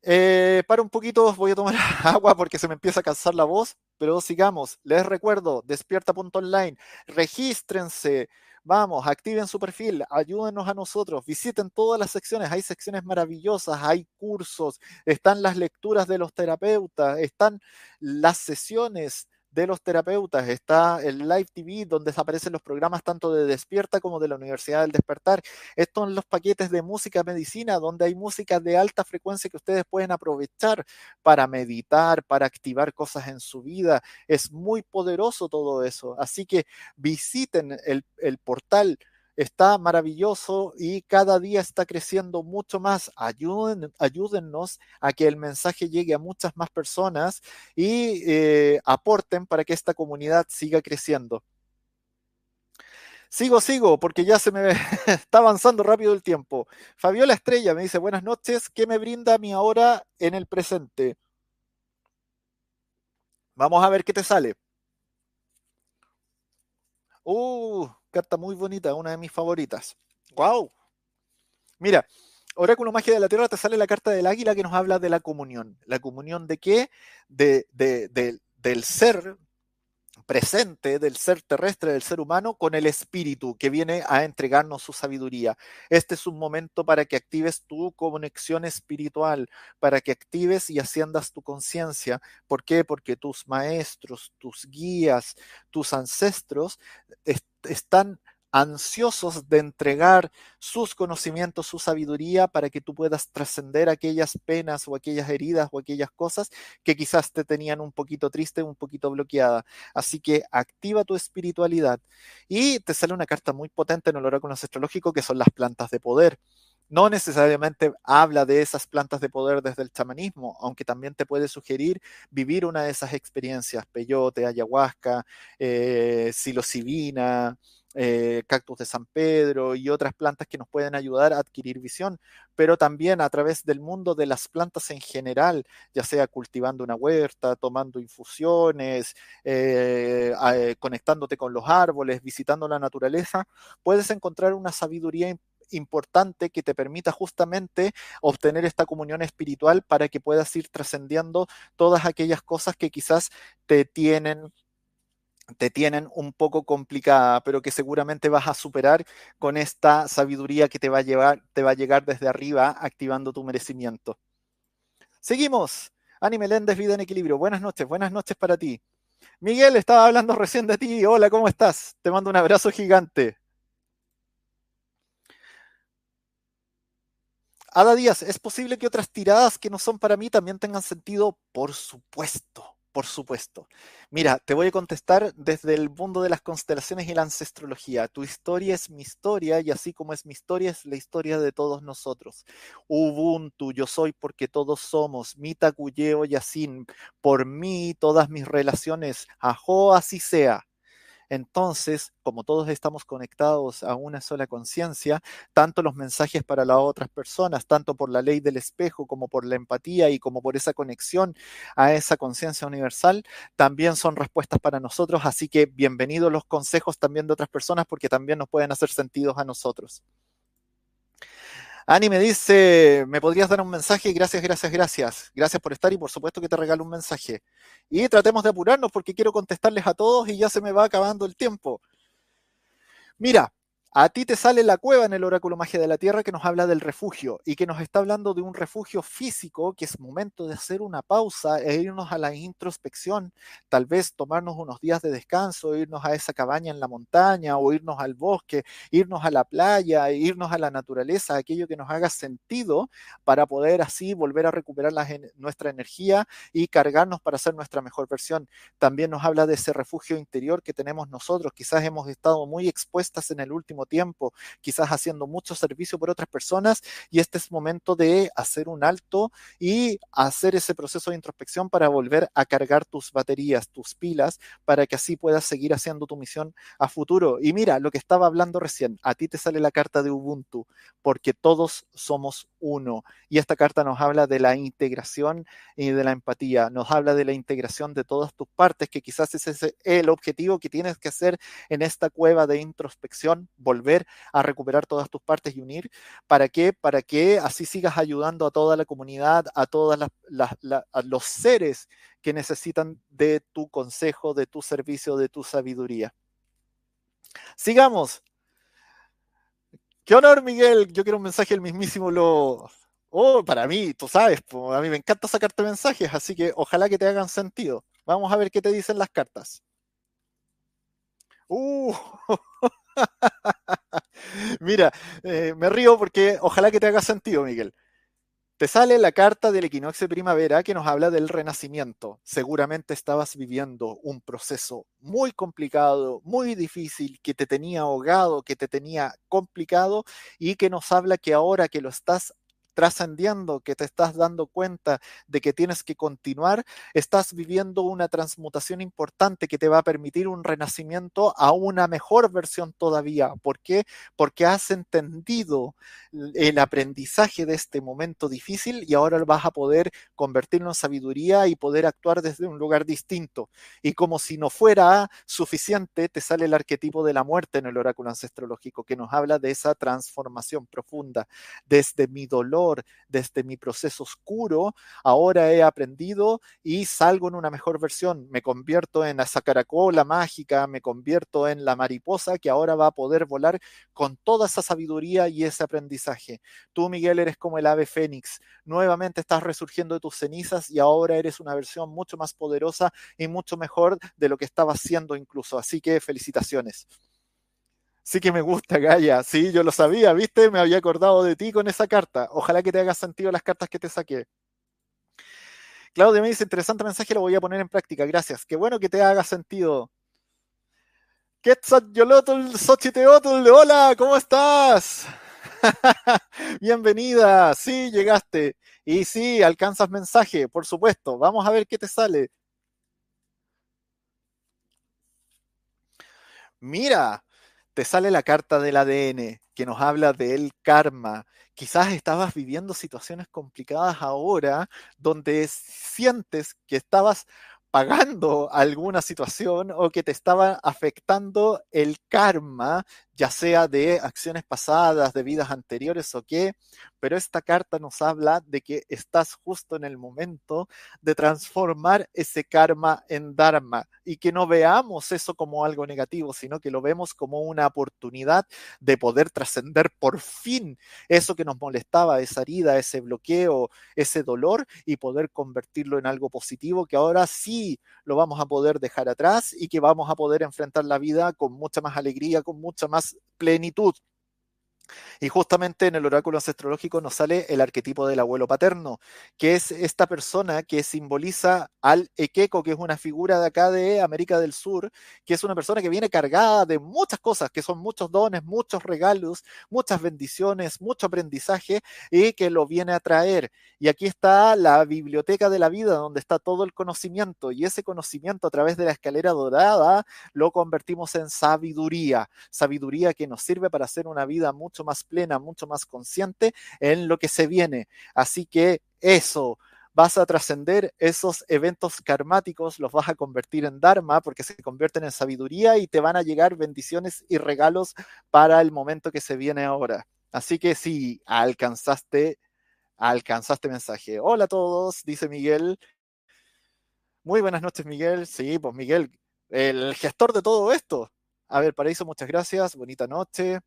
Eh, para un poquito, voy a tomar agua porque se me empieza a cansar la voz, pero sigamos. Les recuerdo, despierta.online, regístrense, Vamos, activen su perfil, ayúdenos a nosotros, visiten todas las secciones, hay secciones maravillosas, hay cursos, están las lecturas de los terapeutas, están las sesiones de los terapeutas, está el Live TV donde aparecen los programas tanto de Despierta como de la Universidad del Despertar. Estos son los paquetes de música medicina donde hay música de alta frecuencia que ustedes pueden aprovechar para meditar, para activar cosas en su vida. Es muy poderoso todo eso. Así que visiten el, el portal está maravilloso y cada día está creciendo mucho más. Ayuden, ayúdennos a que el mensaje llegue a muchas más personas y eh, aporten para que esta comunidad siga creciendo. Sigo, sigo, porque ya se me está avanzando rápido el tiempo. Fabiola Estrella me dice, buenas noches, ¿qué me brinda mi ahora en el presente? Vamos a ver qué te sale. Uh, carta muy bonita, una de mis favoritas. ¡Wow! Mira, Oráculo Magia de la Tierra te sale la carta del águila que nos habla de la comunión. ¿La comunión de qué? De, del ser presente del ser terrestre, del ser humano, con el espíritu que viene a entregarnos su sabiduría. Este es un momento para que actives tu conexión espiritual, para que actives y asciendas tu conciencia. ¿Por qué? Porque tus maestros, tus guías, tus ancestros están ansiosos de entregar sus conocimientos, su sabiduría para que tú puedas trascender aquellas penas o aquellas heridas o aquellas cosas que quizás te tenían un poquito triste, un poquito bloqueada. Así que activa tu espiritualidad y te sale una carta muy potente en el oráculo astrológico que son las plantas de poder. No necesariamente habla de esas plantas de poder desde el chamanismo, aunque también te puede sugerir vivir una de esas experiencias, peyote, ayahuasca, eh, eh, cactus de San Pedro y otras plantas que nos pueden ayudar a adquirir visión, pero también a través del mundo de las plantas en general, ya sea cultivando una huerta, tomando infusiones, eh, eh, conectándote con los árboles, visitando la naturaleza, puedes encontrar una sabiduría importante que te permita justamente obtener esta comunión espiritual para que puedas ir trascendiendo todas aquellas cosas que quizás te tienen te tienen un poco complicada, pero que seguramente vas a superar con esta sabiduría que te va a llevar, te va a llegar desde arriba, activando tu merecimiento. Seguimos. Ani Meléndez, Vida en Equilibrio. Buenas noches, buenas noches para ti. Miguel, estaba hablando recién de ti. Hola, ¿cómo estás? Te mando un abrazo gigante. Ada Díaz, ¿es posible que otras tiradas que no son para mí también tengan sentido? Por supuesto. Por supuesto. Mira, te voy a contestar desde el mundo de las constelaciones y la ancestrología. Tu historia es mi historia y así como es mi historia es la historia de todos nosotros. Ubuntu, yo soy porque todos somos. Mita, Cuyeo, Yasin, por mí todas mis relaciones. Ajo, así sea. Entonces, como todos estamos conectados a una sola conciencia, tanto los mensajes para las otras personas, tanto por la ley del espejo como por la empatía y como por esa conexión a esa conciencia universal, también son respuestas para nosotros. Así que bienvenidos los consejos también de otras personas porque también nos pueden hacer sentidos a nosotros. Ani me dice, ¿me podrías dar un mensaje? Gracias, gracias, gracias. Gracias por estar y por supuesto que te regalo un mensaje. Y tratemos de apurarnos porque quiero contestarles a todos y ya se me va acabando el tiempo. Mira, a ti te sale la cueva en el oráculo magia de la tierra que nos habla del refugio y que nos está hablando de un refugio físico que es momento de hacer una pausa e irnos a la introspección, tal vez tomarnos unos días de descanso, irnos a esa cabaña en la montaña o irnos al bosque, irnos a la playa, irnos a la naturaleza, aquello que nos haga sentido para poder así volver a recuperar nuestra energía y cargarnos para ser nuestra mejor versión. También nos habla de ese refugio interior que tenemos nosotros. Quizás hemos estado muy expuestas en el último tiempo, quizás haciendo mucho servicio por otras personas y este es momento de hacer un alto y hacer ese proceso de introspección para volver a cargar tus baterías, tus pilas, para que así puedas seguir haciendo tu misión a futuro. Y mira, lo que estaba hablando recién, a ti te sale la carta de Ubuntu, porque todos somos uno. Y esta carta nos habla de la integración y de la empatía, nos habla de la integración de todas tus partes, que quizás ese es el objetivo que tienes que hacer en esta cueva de introspección, volver a recuperar todas tus partes y unir. ¿Para qué? Para que así sigas ayudando a toda la comunidad, a todos los seres que necesitan de tu consejo, de tu servicio, de tu sabiduría. Sigamos. Qué honor, Miguel. Yo quiero un mensaje del mismísimo lo. Oh, para mí, tú sabes, a mí me encanta sacarte mensajes, así que ojalá que te hagan sentido. Vamos a ver qué te dicen las cartas. Uh, Mira, eh, me río porque ojalá que te haga sentido, Miguel. Te sale la carta del equinoccio de primavera que nos habla del renacimiento. Seguramente estabas viviendo un proceso muy complicado, muy difícil, que te tenía ahogado, que te tenía complicado y que nos habla que ahora que lo estás trascendiendo, que te estás dando cuenta de que tienes que continuar, estás viviendo una transmutación importante que te va a permitir un renacimiento a una mejor versión todavía. ¿Por qué? Porque has entendido el aprendizaje de este momento difícil y ahora vas a poder convertirlo en sabiduría y poder actuar desde un lugar distinto. Y como si no fuera suficiente, te sale el arquetipo de la muerte en el oráculo ancestrológico que nos habla de esa transformación profunda, desde mi dolor desde mi proceso oscuro, ahora he aprendido y salgo en una mejor versión. Me convierto en esa caracola mágica, me convierto en la mariposa que ahora va a poder volar con toda esa sabiduría y ese aprendizaje. Tú, Miguel, eres como el ave fénix. Nuevamente estás resurgiendo de tus cenizas y ahora eres una versión mucho más poderosa y mucho mejor de lo que estabas siendo incluso. Así que felicitaciones. Sí que me gusta, Gaia. Sí, yo lo sabía, ¿viste? Me había acordado de ti con esa carta. Ojalá que te haga sentido las cartas que te saqué. Claudia me dice, interesante mensaje, lo voy a poner en práctica. Gracias. Qué bueno que te haga sentido. Quetzalcoatl, Xochiteotl, hola, ¿cómo estás? Bienvenida, sí, llegaste. Y sí, alcanzas mensaje, por supuesto. Vamos a ver qué te sale. Mira, te sale la carta del ADN que nos habla del karma. Quizás estabas viviendo situaciones complicadas ahora donde sientes que estabas pagando alguna situación o que te estaba afectando el karma, ya sea de acciones pasadas, de vidas anteriores o qué, pero esta carta nos habla de que estás justo en el momento de transformar ese karma en dharma y que no veamos eso como algo negativo, sino que lo vemos como una oportunidad de poder trascender por fin eso que nos molestaba, esa herida, ese bloqueo, ese dolor y poder convertirlo en algo positivo que ahora sí lo vamos a poder dejar atrás y que vamos a poder enfrentar la vida con mucha más alegría, con mucha más plenitud. Y justamente en el oráculo astrológico nos sale el arquetipo del abuelo paterno, que es esta persona que simboliza al Ekeko, que es una figura de acá de América del Sur, que es una persona que viene cargada de muchas cosas, que son muchos dones, muchos regalos, muchas bendiciones, mucho aprendizaje y que lo viene a traer. Y aquí está la biblioteca de la vida, donde está todo el conocimiento, y ese conocimiento a través de la escalera dorada lo convertimos en sabiduría, sabiduría que nos sirve para hacer una vida mucho más plena, mucho más consciente en lo que se viene. Así que eso, vas a trascender esos eventos karmáticos, los vas a convertir en Dharma porque se convierten en sabiduría y te van a llegar bendiciones y regalos para el momento que se viene ahora. Así que sí, alcanzaste, alcanzaste mensaje. Hola a todos, dice Miguel. Muy buenas noches, Miguel. Sí, pues Miguel, el gestor de todo esto. A ver, Paraíso, muchas gracias. Bonita noche.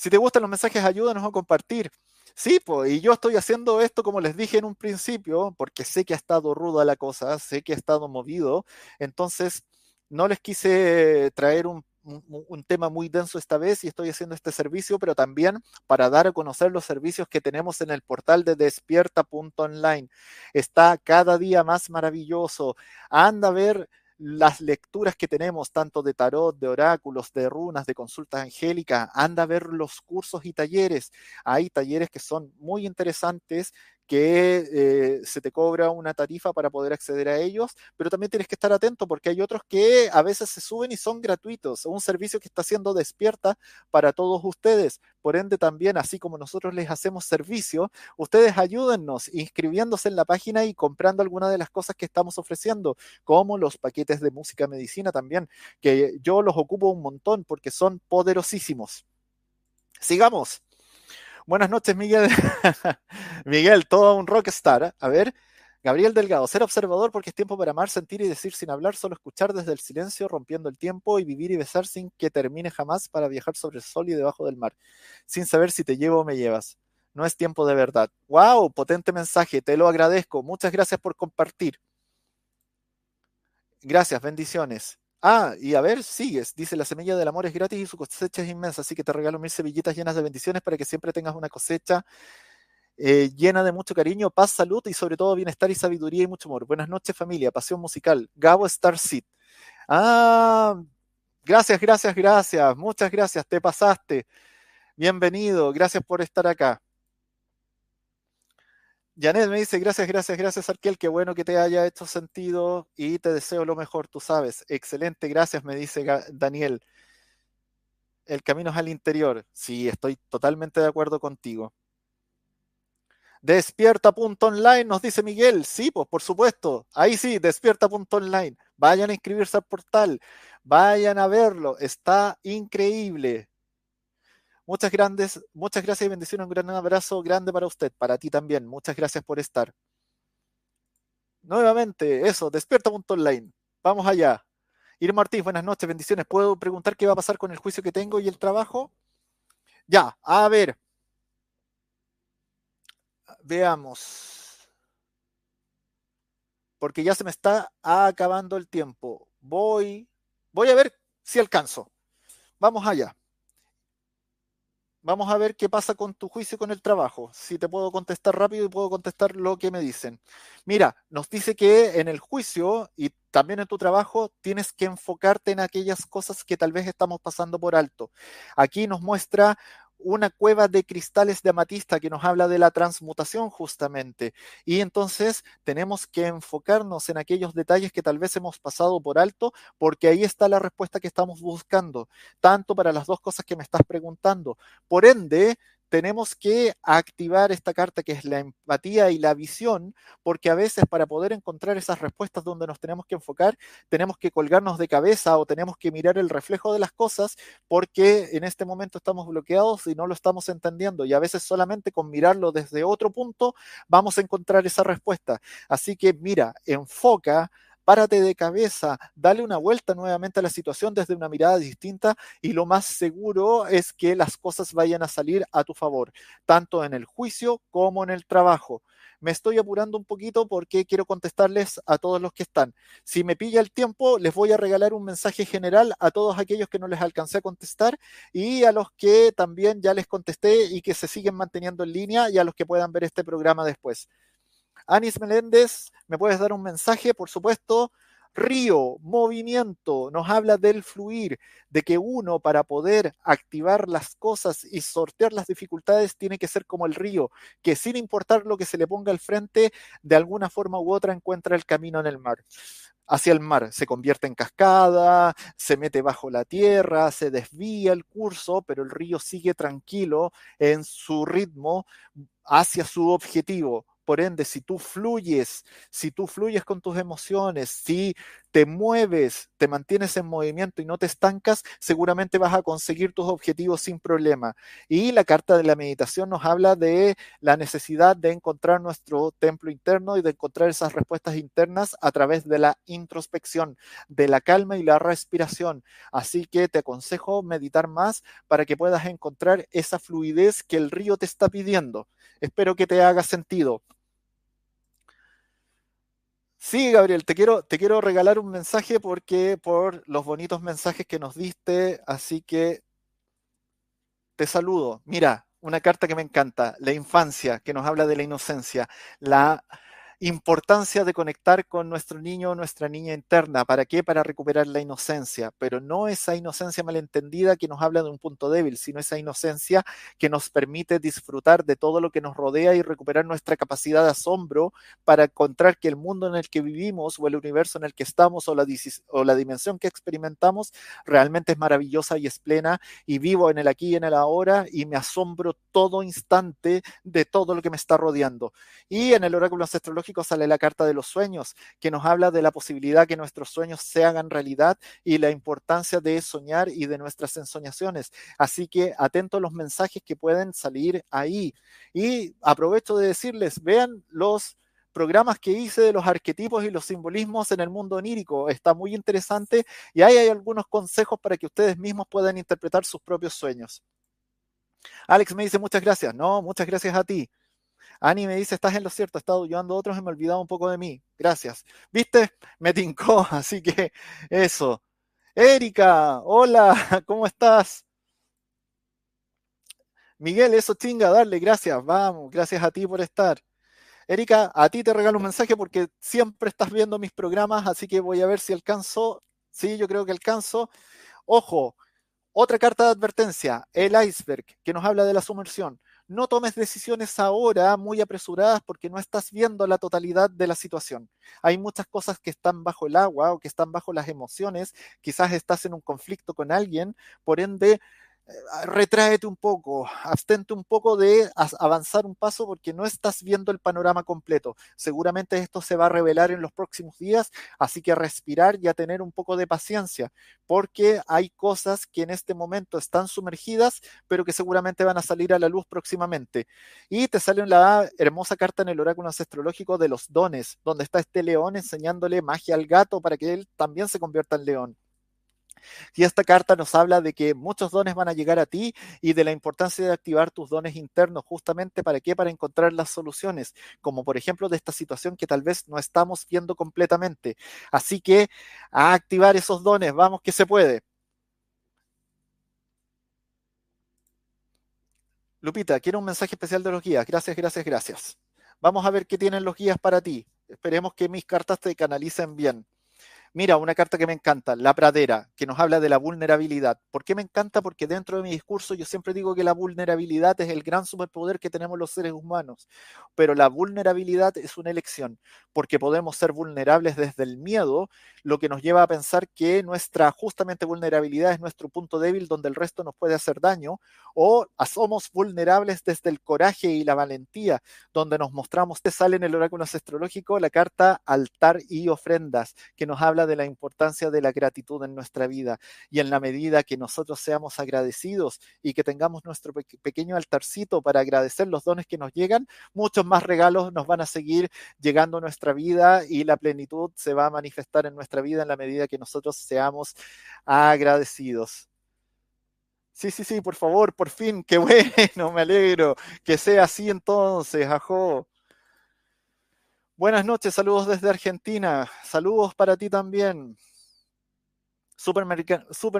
Si te gustan los mensajes, ayúdanos a compartir. Sí, pues, y yo estoy haciendo esto como les dije en un principio, porque sé que ha estado ruda la cosa, sé que ha estado movido, entonces no les quise traer un, un, tema muy denso esta vez y estoy haciendo este servicio, pero también para dar a conocer los servicios que tenemos en el portal de despierta.online. Está cada día más maravilloso. Anda a ver las lecturas que tenemos, tanto de tarot, de oráculos, de runas, de consultas angélicas, anda a ver los cursos y talleres. Hay talleres que son muy interesantes que eh, se te cobra una tarifa para poder acceder a ellos, pero también tienes que estar atento porque hay otros que a veces se suben y son gratuitos, un servicio que está siendo despierta para todos ustedes. Por ende, también, así como nosotros les hacemos servicio, ustedes ayúdennos inscribiéndose en la página y comprando alguna de las cosas que estamos ofreciendo, como los paquetes de música medicina también, que yo los ocupo un montón porque son poderosísimos. Sigamos. Buenas noches, Miguel. Miguel, todo un rockstar. ¿eh? A ver, Gabriel Delgado, ser observador porque es tiempo para amar, sentir y decir sin hablar, solo escuchar desde el silencio, rompiendo el tiempo y vivir y besar sin que termine jamás para viajar sobre el sol y debajo del mar, sin saber si te llevo o me llevas. No es tiempo de verdad. ¡Wow! Potente mensaje, te lo agradezco. Muchas gracias por compartir. Gracias, bendiciones. Ah, y a ver, sigues. Dice, la semilla del amor es gratis y su cosecha es inmensa, así que te regalo mil semillitas llenas de bendiciones para que siempre tengas una cosecha eh, llena de mucho cariño, paz, salud y sobre todo bienestar y sabiduría y mucho amor. Buenas noches familia, pasión musical. Gabo Starseed. Ah, gracias, gracias, gracias. Muchas gracias, te pasaste. Bienvenido, gracias por estar acá. Janet me dice, gracias, gracias, gracias, Arquel, qué bueno que te haya hecho sentido y te deseo lo mejor, tú sabes. Excelente, gracias, me dice Daniel. El camino es al interior. Sí, estoy totalmente de acuerdo contigo. Despierta.online, nos dice Miguel. Sí, pues por supuesto. Ahí sí, despierta.online. Vayan a inscribirse al portal. Vayan a verlo. Está increíble. Muchas grandes, muchas gracias y bendiciones. Un gran abrazo grande para usted, para ti también. Muchas gracias por estar. Nuevamente, eso, despierta.online. Vamos allá. Irma Ortiz, buenas noches, bendiciones. ¿Puedo preguntar qué va a pasar con el juicio que tengo y el trabajo? Ya, a ver. Veamos. Porque ya se me está acabando el tiempo. Voy, voy a ver si alcanzo. Vamos allá. Vamos a ver qué pasa con tu juicio con el trabajo. Si te puedo contestar rápido y puedo contestar lo que me dicen. Mira, nos dice que en el juicio y también en tu trabajo tienes que enfocarte en aquellas cosas que tal vez estamos pasando por alto. Aquí nos muestra una cueva de cristales de amatista que nos habla de la transmutación justamente. Y entonces tenemos que enfocarnos en aquellos detalles que tal vez hemos pasado por alto, porque ahí está la respuesta que estamos buscando, tanto para las dos cosas que me estás preguntando. Por ende, tenemos que activar esta carta que es la empatía y la visión, porque a veces para poder encontrar esas respuestas donde nos tenemos que enfocar, tenemos que colgarnos de cabeza o tenemos que mirar el reflejo de las cosas, porque en este momento estamos bloqueados y no lo estamos entendiendo. Y a veces solamente con mirarlo desde otro punto vamos a encontrar esa respuesta. Así que mira, enfoca párate de cabeza, dale una vuelta nuevamente a la situación desde una mirada distinta y lo más seguro es que las cosas vayan a salir a tu favor, tanto en el juicio como en el trabajo. Me estoy apurando un poquito porque quiero contestarles a todos los que están. Si me pilla el tiempo, les voy a regalar un mensaje general a todos aquellos que no les alcancé a contestar y a los que también ya les contesté y que se siguen manteniendo en línea y a los que puedan ver este programa después. Anis Meléndez, ¿me puedes dar un mensaje? Por supuesto. Río, movimiento, nos habla del fluir, de que uno para poder activar las cosas y sortear las dificultades tiene que ser como el río, que sin importar lo que se le ponga al frente, de alguna forma u otra encuentra el camino en el mar hacia el mar, se convierte en cascada, se mete bajo la tierra, se desvía el curso, pero el río sigue tranquilo en su ritmo hacia su objetivo. Por ende, si tú fluyes, si tú fluyes con tus emociones, si te mueves, te mantienes en movimiento y no te estancas, seguramente vas a conseguir tus objetivos sin problema. Y la carta de la meditación nos habla de la necesidad de encontrar nuestro templo interno y de encontrar esas respuestas internas a través de la introspección, de la calma y la respiración. Así que te aconsejo meditar más para que puedas encontrar esa fluidez que el río te está pidiendo. Espero que te haga sentido. Sí, Gabriel, te quiero, te quiero regalar un mensaje porque por los bonitos mensajes que nos diste, así que te saludo. Mira, una carta que me encanta, la infancia, que nos habla de la inocencia, la importancia de conectar con nuestro niño o nuestra niña interna. ¿Para qué? Para recuperar la inocencia, pero no esa inocencia malentendida que nos habla de un punto débil, sino esa inocencia que nos permite disfrutar de todo lo que nos rodea y recuperar nuestra capacidad de asombro para encontrar que el mundo en el que vivimos o el universo en el que estamos o la, o la dimensión que experimentamos realmente es maravillosa y es plena y vivo en el aquí y en el ahora y me asombro todo instante de todo lo que me está rodeando. Y en el oráculo astrológico sale la carta de los sueños, que nos habla de la posibilidad que nuestros sueños se hagan realidad y la importancia de soñar y de nuestras ensoñaciones. Así que atento a los mensajes que pueden salir ahí. Y aprovecho de decirles, vean los programas que hice de los arquetipos y los simbolismos en el mundo onírico. Está muy interesante y ahí hay algunos consejos para que ustedes mismos puedan interpretar sus propios sueños. Alex me dice muchas gracias. No, muchas gracias a ti. Ani me dice, estás en lo cierto, he estado ayudando a otros y me he olvidado un poco de mí. Gracias. ¿Viste? Me tincó, así que eso. Erika, hola, ¿cómo estás? Miguel, eso chinga, darle, gracias, vamos, gracias a ti por estar. Erika, a ti te regalo un mensaje porque siempre estás viendo mis programas, así que voy a ver si alcanzo. Sí, yo creo que alcanzo. Ojo, otra carta de advertencia, el iceberg, que nos habla de la sumersión no tomes decisiones ahora muy apresuradas porque no estás viendo la totalidad de la situación. Hay muchas cosas que están bajo el agua o que están bajo las emociones, quizás estás en un conflicto con alguien, por ende retráete un poco, abstente un poco de avanzar un paso porque no estás viendo el panorama completo. Seguramente esto se va a revelar en los próximos días, así que respirar y a tener un poco de paciencia, porque hay cosas que en este momento están sumergidas, pero que seguramente van a salir a la luz próximamente. Y te sale la hermosa carta en el oráculo astrológico de los dones, donde está este león enseñándole magia al gato para que él también se convierta en león. Y esta carta nos habla de que muchos dones van a llegar a ti y de la importancia de activar tus dones internos, justamente para qué? Para encontrar las soluciones, como por ejemplo de esta situación que tal vez no estamos viendo completamente. Así que a activar esos dones, vamos que se puede. Lupita, quiero un mensaje especial de los guías. Gracias, gracias, gracias. Vamos a ver qué tienen los guías para ti. Esperemos que mis cartas te canalicen bien. Mira, una carta que me encanta, La Pradera, que nos habla de la vulnerabilidad. ¿Por qué me encanta? Porque dentro de mi discurso yo siempre digo que la vulnerabilidad es el gran superpoder que tenemos los seres humanos, pero la vulnerabilidad es una elección, porque podemos ser vulnerables desde el miedo, lo que nos lleva a pensar que nuestra justamente vulnerabilidad es nuestro punto débil donde el resto nos puede hacer daño, o somos vulnerables desde el coraje y la valentía, donde nos mostramos, te sale en el oráculo astrológico la carta altar y ofrendas, que nos habla de la importancia de la gratitud en nuestra vida. Y en la medida que nosotros seamos agradecidos y que tengamos nuestro pequeño altarcito para agradecer los dones que nos llegan, muchos más regalos nos van a seguir llegando a nuestra vida y la plenitud se va a manifestar en nuestra vida en la medida que nosotros seamos agradecidos. Sí, sí, sí, por favor, por fin, qué bueno, me alegro que sea así entonces, ajo. Buenas noches, saludos desde Argentina, saludos para ti también. Super,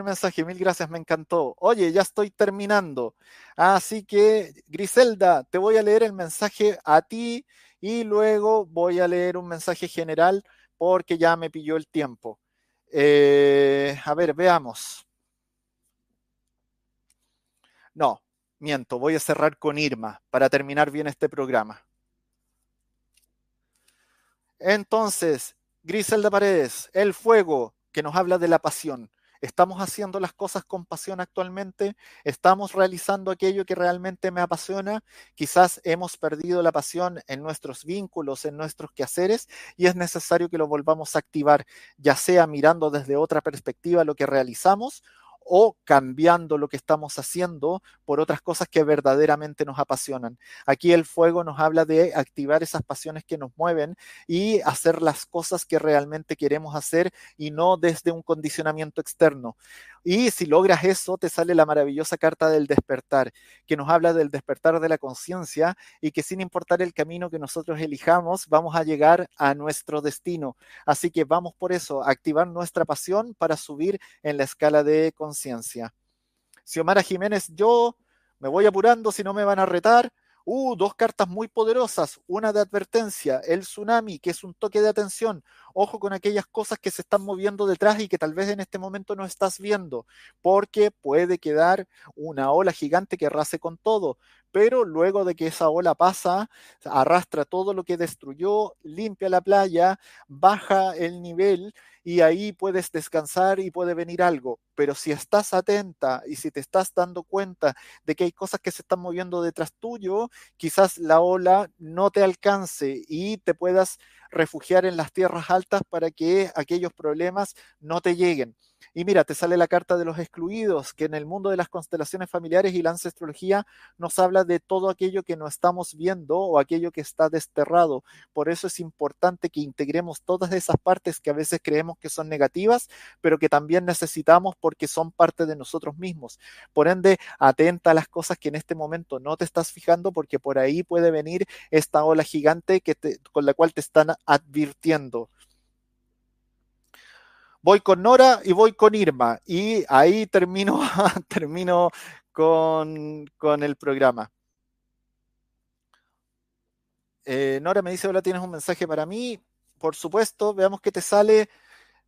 mensaje, mil gracias, me encantó. Oye, ya estoy terminando. Así que, Griselda, te voy a leer el mensaje a ti y luego voy a leer un mensaje general porque ya me pilló el tiempo. Eh, a ver, veamos. No, miento, voy a cerrar con Irma para terminar bien este programa. Entonces, Griselda Paredes, el fuego que nos habla de la pasión. ¿Estamos haciendo las cosas con pasión actualmente? ¿Estamos realizando aquello que realmente me apasiona? Quizás hemos perdido la pasión en nuestros vínculos, en nuestros quehaceres, y es necesario que lo volvamos a activar, ya sea mirando desde otra perspectiva lo que realizamos o cambiando lo que estamos haciendo por otras cosas que verdaderamente nos apasionan. Aquí el fuego nos habla de activar esas pasiones que nos mueven y hacer las cosas que realmente queremos hacer y no desde un condicionamiento externo. Y si logras eso, te sale la maravillosa carta del despertar, que nos habla del despertar de la conciencia y que sin importar el camino que nosotros elijamos, vamos a llegar a nuestro destino. Así que vamos por eso, activar nuestra pasión para subir en la escala de conciencia. Xiomara Jiménez, yo me voy apurando si no me van a retar. Uh, dos cartas muy poderosas. Una de advertencia, el tsunami, que es un toque de atención. Ojo con aquellas cosas que se están moviendo detrás y que tal vez en este momento no estás viendo, porque puede quedar una ola gigante que arrase con todo. Pero luego de que esa ola pasa, arrastra todo lo que destruyó, limpia la playa, baja el nivel y ahí puedes descansar y puede venir algo. Pero si estás atenta y si te estás dando cuenta de que hay cosas que se están moviendo detrás tuyo, quizás la ola no te alcance y te puedas refugiar en las tierras altas para que aquellos problemas no te lleguen. Y mira, te sale la carta de los excluidos, que en el mundo de las constelaciones familiares y la ancestrología nos habla de todo aquello que no estamos viendo o aquello que está desterrado. Por eso es importante que integremos todas esas partes que a veces creemos que son negativas, pero que también necesitamos porque son parte de nosotros mismos. Por ende, atenta a las cosas que en este momento no te estás fijando porque por ahí puede venir esta ola gigante que con la cual te están advirtiendo voy con Nora y voy con Irma. Y ahí termino, termino con, el programa. Eh, Nora me dice, hola, ¿tienes un mensaje para mí? Por supuesto, veamos que te sale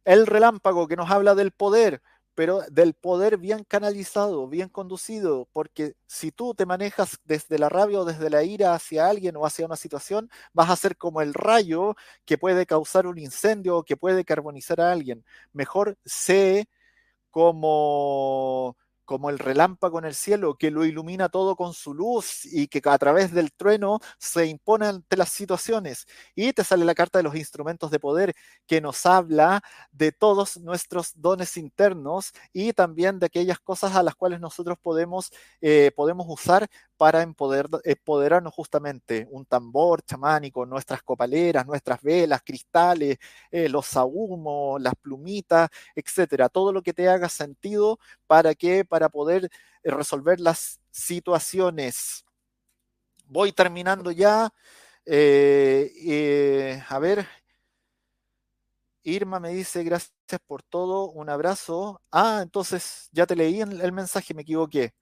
el relámpago que nos habla del poder pero del poder bien canalizado, bien conducido, porque si tú te manejas desde la rabia o desde la ira hacia alguien o hacia una situación, vas a ser como el rayo que puede causar un incendio o que puede carbonizar a alguien. Mejor sé como como el relámpago en el cielo que lo ilumina todo con su luz y que a través del trueno se impone ante las situaciones. Y te sale la carta de los instrumentos de poder que nos habla de todos nuestros dones internos y también de aquellas cosas a las cuales nosotros podemos, eh, podemos usar para empoderar, empoderarnos justamente. Un tambor chamánico, nuestras copaleras, nuestras velas, cristales, eh, los sahumos, las plumitas, etcétera. Todo lo que te haga sentido para que, para poder eh, resolver las situaciones. Voy terminando ya. Eh, a ver, Irma me dice gracias por todo, un abrazo. Ah, entonces ya te leí el mensaje, me equivoqué.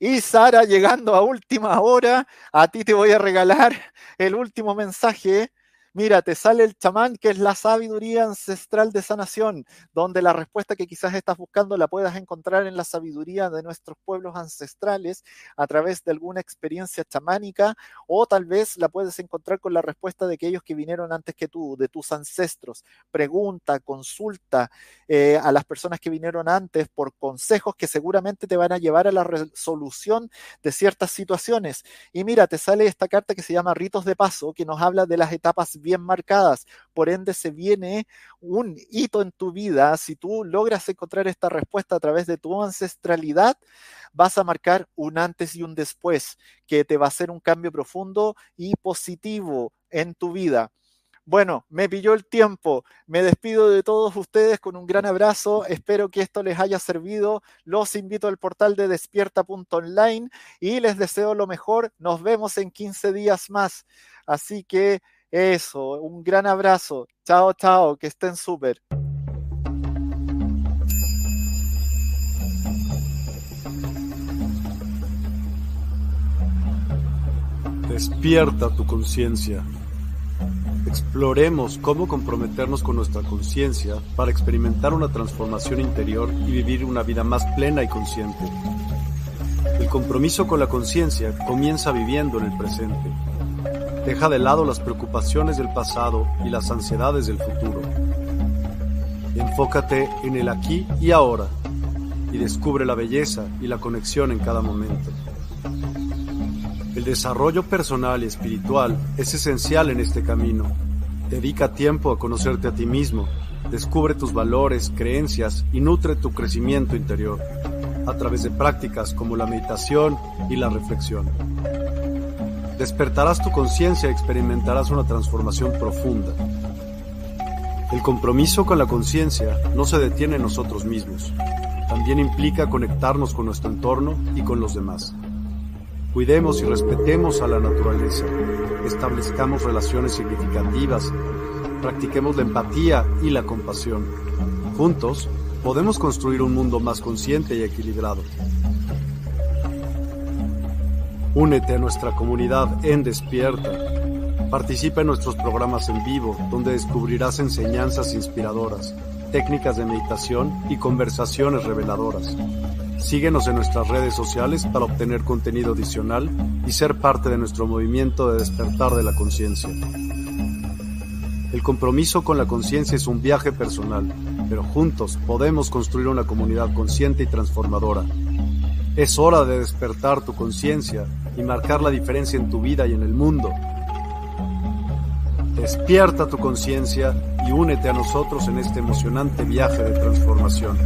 Y Sara, llegando a última hora, a ti te voy a regalar el último mensaje Mira, te sale el chamán, que es la sabiduría ancestral de sanación, donde la respuesta que quizás estás buscando la puedas encontrar en la sabiduría de nuestros pueblos ancestrales a través de alguna experiencia chamánica, o tal vez la puedes encontrar con la respuesta de aquellos que vinieron antes que tú, de tus ancestros. Pregunta, consulta eh, a las personas que vinieron antes por consejos que seguramente te van a llevar a la resolución de ciertas situaciones. Y mira, te sale esta carta que se llama Ritos de Paso, que nos habla de las etapas bien marcadas. Por ende, se viene un hito en tu vida. Si tú logras encontrar esta respuesta a través de tu ancestralidad, vas a marcar un antes y un después, que te va a hacer un cambio profundo y positivo en tu vida. Bueno, me pilló el tiempo. Me despido de todos ustedes con un gran abrazo. Espero que esto les haya servido. Los invito al portal de despierta.online y les deseo lo mejor. Nos vemos en 15 días más. Así que eso, un gran abrazo. Chao, chao, que estén súper.
Despierta tu conciencia. Exploremos cómo comprometernos con nuestra conciencia para experimentar una transformación interior y vivir una vida más plena y consciente. El compromiso con la conciencia comienza viviendo en el presente Deja de lado las preocupaciones del pasado y las ansiedades del futuro. Enfócate en el aquí y ahora y descubre la belleza y la conexión en cada momento. El desarrollo personal y espiritual es esencial en este camino. Dedica tiempo a conocerte a ti mismo, descubre tus valores, creencias y nutre tu crecimiento interior a través de prácticas como la meditación y la reflexión. Despertarás tu conciencia y experimentarás una transformación profunda. El compromiso con la conciencia no se detiene en nosotros mismos, también implica conectarnos con nuestro entorno y con los demás. Cuidemos y respetemos a la naturaleza, establezcamos relaciones significativas, practiquemos la empatía y la compasión. Juntos podemos construir un mundo más consciente y equilibrado. Únete a nuestra comunidad en Despierta. Participa en nuestros programas en vivo, donde descubrirás enseñanzas inspiradoras, técnicas de meditación y conversaciones reveladoras. Síguenos en nuestras redes sociales para obtener contenido adicional y ser parte de nuestro movimiento de despertar de la conciencia. El compromiso con la conciencia es un viaje personal, pero juntos podemos construir una comunidad consciente y transformadora. Es hora de despertar tu conciencia y marcar la diferencia en tu vida y en el mundo. Despierta tu conciencia y únete a nosotros en este emocionante viaje de transformación.